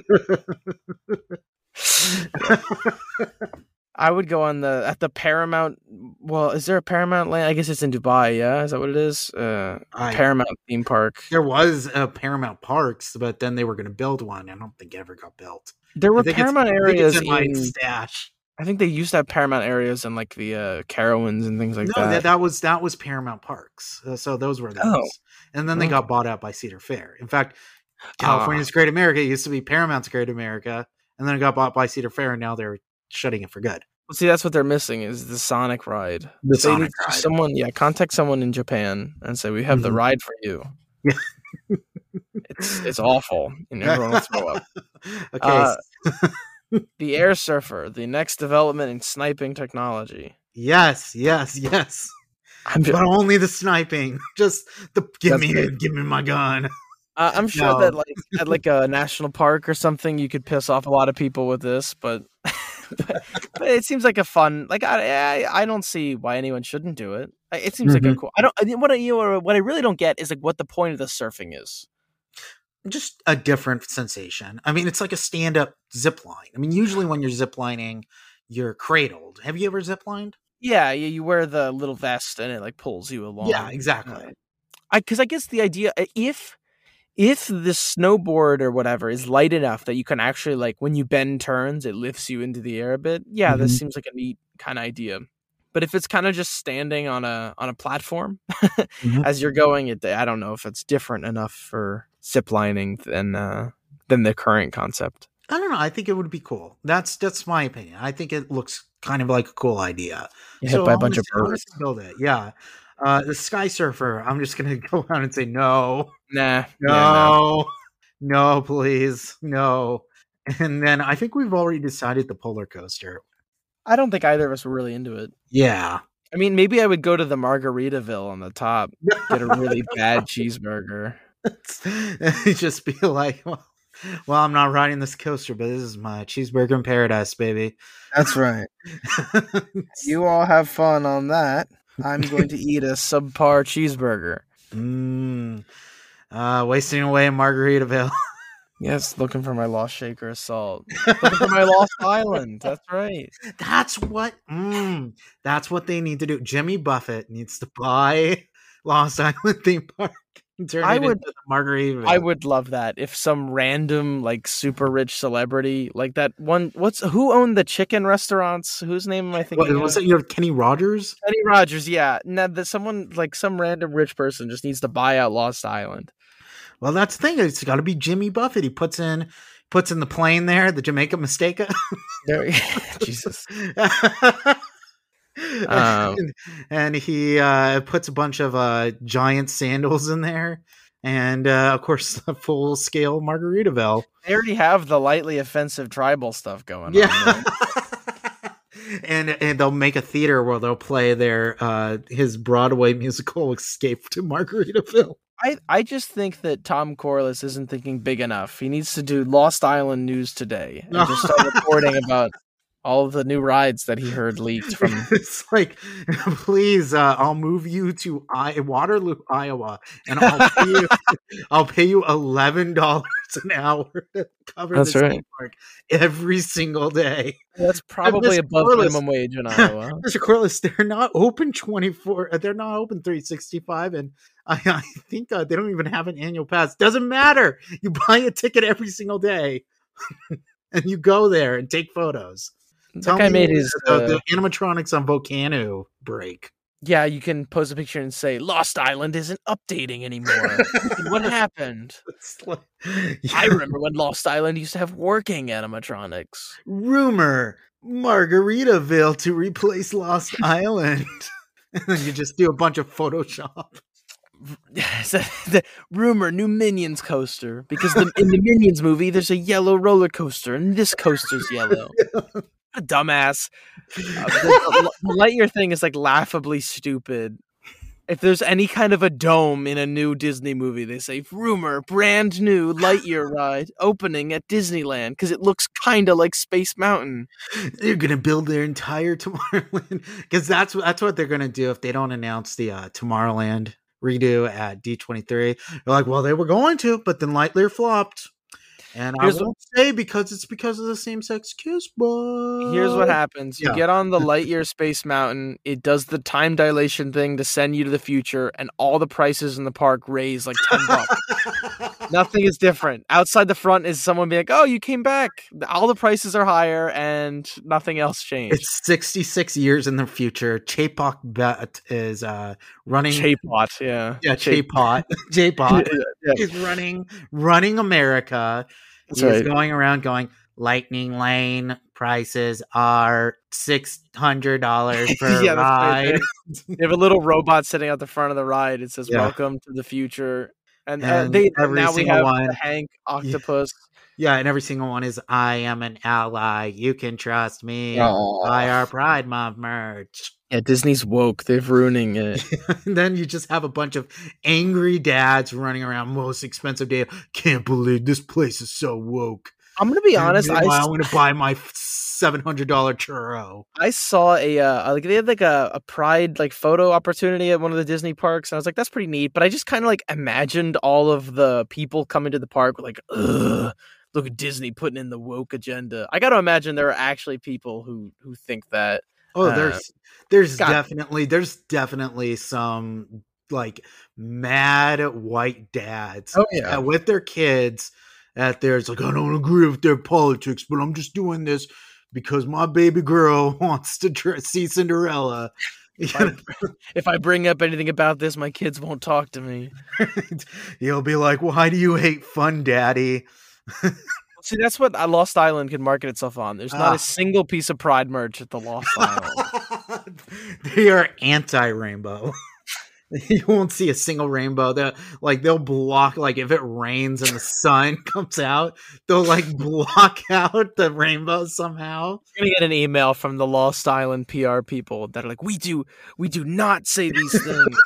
I would go on the at the Paramount. Well, is there a Paramount land? I guess it's in Dubai. Yeah, is that what it is? Uh, I- Paramount theme park. there was a Paramount Parks, but then they were going to build one. I don't think it ever got built. There were Paramount areas in my in. stash. I think they used to have Paramount areas in like the uh, Carowinds and things like no, that. that. that was that was Paramount Parks. Uh, so those were those. Oh. And then they got bought out by Cedar Fair. In fact, Ah. California's Great America used to be Paramount's Great America, and then it got bought by Cedar Fair, and now they're shutting it for good. Well, see, that's what they're missing is the Sonic ride. The Sonic ride. Someone, yeah, contact someone in Japan and say we have the Mhm. ride for you. Yeah. it's it's awful, and everyone will throw up. okay. Uh, The Air Surfer, the next development in sniping technology. yes, yes, yes. I'm But only the sniping. Just the give me it, give me my gun. Uh, I'm sure No. that like at like a national park or something, you could piss off a lot of people with this, but, but, but it seems like a fun. Like I, I, I don't see why anyone shouldn't do it. It seems like a Mhm. cool. I don't. I what I, you know, what I really don't get is like what the point of the surfing is. Just a different sensation. I mean, it's like a stand-up zip line. I mean, usually when you're zip lining, you're cradled. Have you ever zip lined? Yeah, you, you wear the little vest and it like pulls you along. Yeah, exactly. Uh, I because I guess the idea if if the snowboard or whatever is light enough that you can actually like when you bend turns, it lifts you into the air a bit. Yeah, this Mhm. seems like a neat kind of idea. But if it's kind of just standing on a on a platform Mhm. as you're going, it I don't know if it's different enough for zip lining than uh, than the current concept. I don't know. I think it would be cool. That's that's my opinion. I think it looks kind of like a cool idea. You hit by a bunch of s- I'm gonna birds. Build it. Yeah. Uh, the Sky Surfer. I'm just gonna go around and say no, Nah, yeah, no, no, please, no. And then I think we've already decided the Polercoaster. I don't think either of us were really into it. Yeah. I mean, maybe I would go to the Margaritaville on the top, get a really bad cheeseburger. just be like, well, well, I'm not riding this coaster, but this is my cheeseburger in paradise, baby. That's right. You all have fun on that. I'm going to eat a subpar cheeseburger. mm, uh, wasting away in Margaritaville. Yes, looking for my lost shaker of salt. looking for my lost island. That's right. That's what. Mm, that's what they need to do. Jimmy Buffett needs to buy Lost Island theme park. I would- Margaritaville. I would love that if some random like super rich celebrity like that one. What's who owned the chicken restaurants? Whose name am I thinking? What, of? was it? You have Kenny Rogers? Kenny Rogers. Yeah, now that someone like some random rich person just needs to buy out Lost Island. Well, that's the thing. It's got to be Jimmy Buffett. He puts in puts in the plane there, the Jamaica mistake. There, Jesus. Um, and, he uh, puts a bunch of uh, giant sandals in there, and uh, of course, the full scale Margaritaville. They already have the lightly offensive tribal stuff going on. Yeah. and and they'll make a theater where they'll play their uh his Broadway musical Escape to Margaritaville. I, I just think that Tom Corliss isn't thinking big enough. He needs to do Lost Island news today and just start reporting about all the new rides that he heard leaked from. it's like, please, uh, I'll move you to I- Waterloo, Iowa, and I'll pay you. I'll pay you eleven dollars an hour to cover That's this right. park every single day. That's probably above Corliss- minimum wage in Iowa. Mr. Corliss, they're not open 24, uh, they're not open 365. And I, I think uh, they don't even have an annual pass. Doesn't matter. You buy a ticket every single day and you go there and take photos. That guy made his. the, uh, the animatronics on Volcano break. yeah, you can post a picture and say Lost Island isn't updating anymore. what happened? Like, I remember when Lost Island used to have working animatronics. rumor Margaritaville to replace Lost Island. and then you just do a bunch of Photoshop. So, the rumor new Minions coaster because the, in the Minions movie there's a yellow roller coaster and this coaster's yellow. A dumbass. Uh, the, the Lightyear thing is like laughably stupid. If there's any kind of a dome in a new Disney movie, they say rumor brand new Lightyear ride opening at Disneyland because it looks kind of like Space Mountain. They're gonna build their entire Tomorrowland because that's what that's what they're gonna do if they don't announce the uh, Tomorrowland redo at D23. They're like, well, they were going to, but then Lightyear flopped. And Here's I what- won't say because it's because of the same sex kiss, but Here's what happens. You yeah. get on the Lightyear Space Mountain, it does the time dilation thing to send you to the future, and all the prices in the park raise like 10 bucks. Nothing is different. Outside the front is someone being like, oh, you came back. All the prices are higher, and nothing else changed. It's 66 years in the future. Chapek Bet is uh, running. Chapek, yeah. yeah, Chapek. Chapek is running running America. That's He's right. going around going, Lightning Lane prices are six hundred dollars per Yeah, right. ride. They have a little robot sitting at the front of the ride. It says, Yeah. welcome to the future. And, uh, And they every now we have one- Hank octopus. Yeah, and every single one is I am an ally. You can trust me. Buy our Pride Month merch. Yeah, Disney's woke. They're ruining it. and then you just have a bunch of angry dads running around most expensive day. Can't believe this place is so woke. I'm gonna be honest. I, I'm going to buy my seven hundred dollar churro. I saw a uh, like they had like a, a pride like photo opportunity at one of the Disney parks, and I was like, that's pretty neat. But I just kind of like imagined all of the people coming to the park like, ugh, look at Disney putting in the woke agenda. I got to imagine there are actually people who who think that. Oh, Uh, there's there's God. definitely there's definitely some like mad white dads Oh uh, with their kids at there. It's like I don't agree with their politics, but I'm just doing this because my baby girl wants to tr- see Cinderella. If I, if I bring up anything about this, my kids won't talk to me. You'll be like, "Why do you hate fun, Daddy?" See, that's what uh, Lost Island can market itself on. There's not Ah. a single piece of Pride merch at the Lost Island. they are anti-rainbow. you won't see a single rainbow. They like they'll block like if it rains and the sun comes out, they'll like block out the rainbow somehow. You're gonna get an email from the Lost Island PR people that are like, "We do, we do not say these things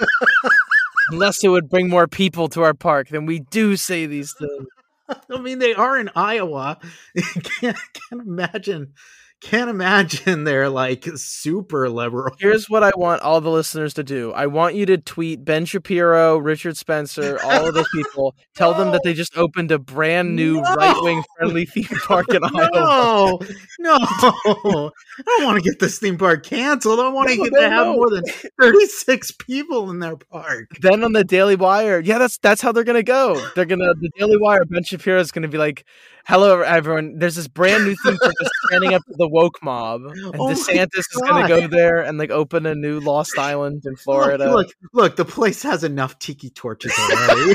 unless it would bring more people to our park. Then we do say these things." I mean, they are in Iowa. can't can't imagine. Can't imagine they're like super liberal. Here's what I want all the listeners to do. I want you to tweet Ben Shapiro, Richard Spencer, all of those people. Tell them that they just opened a brand new No. right-wing friendly theme park in Iowa. No, no, I don't want to get this theme park canceled. I want to No, get to have no. more than thirty-six people in their park. Then on the Daily Wire, yeah, that's that's how they're gonna go. They're gonna the Daily Wire. Ben Shapiro is gonna be like, "Hello, everyone. There's this brand new theme park that's standing up to the woke mob, and Oh DeSantis is gonna go there and like open a new Lost Island in Look, Florida." Look, look, the place has enough tiki torches already.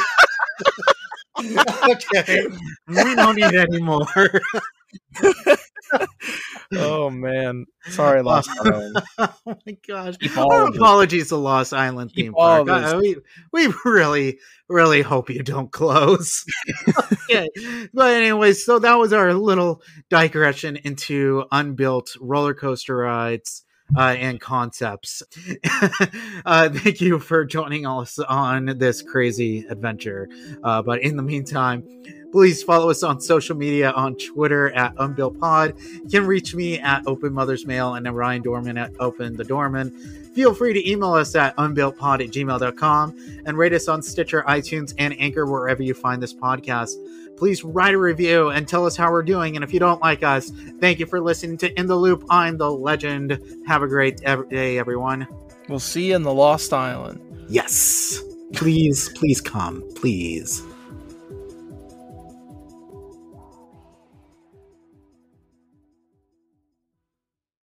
okay, we don't need any more. oh man, sorry, Lost Island. oh my gosh! Our apologies to Lost Island Keep theme park. of Uh, we we really really hope you don't close. okay, but anyways, so that was our little digression into unbuilt roller coaster rides. Uh, and concepts. uh, thank you for joining us on this crazy adventure. Uh, but in the meantime, please follow us on social media on Twitter at UnbuiltPod. You can reach me at Open Mother's Mail and Ryan Dorman at Open the Dorman. Feel free to email us at unbuiltpod at gmail.com and rate us on Stitcher, iTunes, and Anchor wherever you find this podcast. Please write a review and tell us how we're doing. And if you don't like us, thank you for listening to In the Loop. I'm the legend. Have a great day, everyone. We'll see you in the Lost Island. Yes. Please, please come. Please.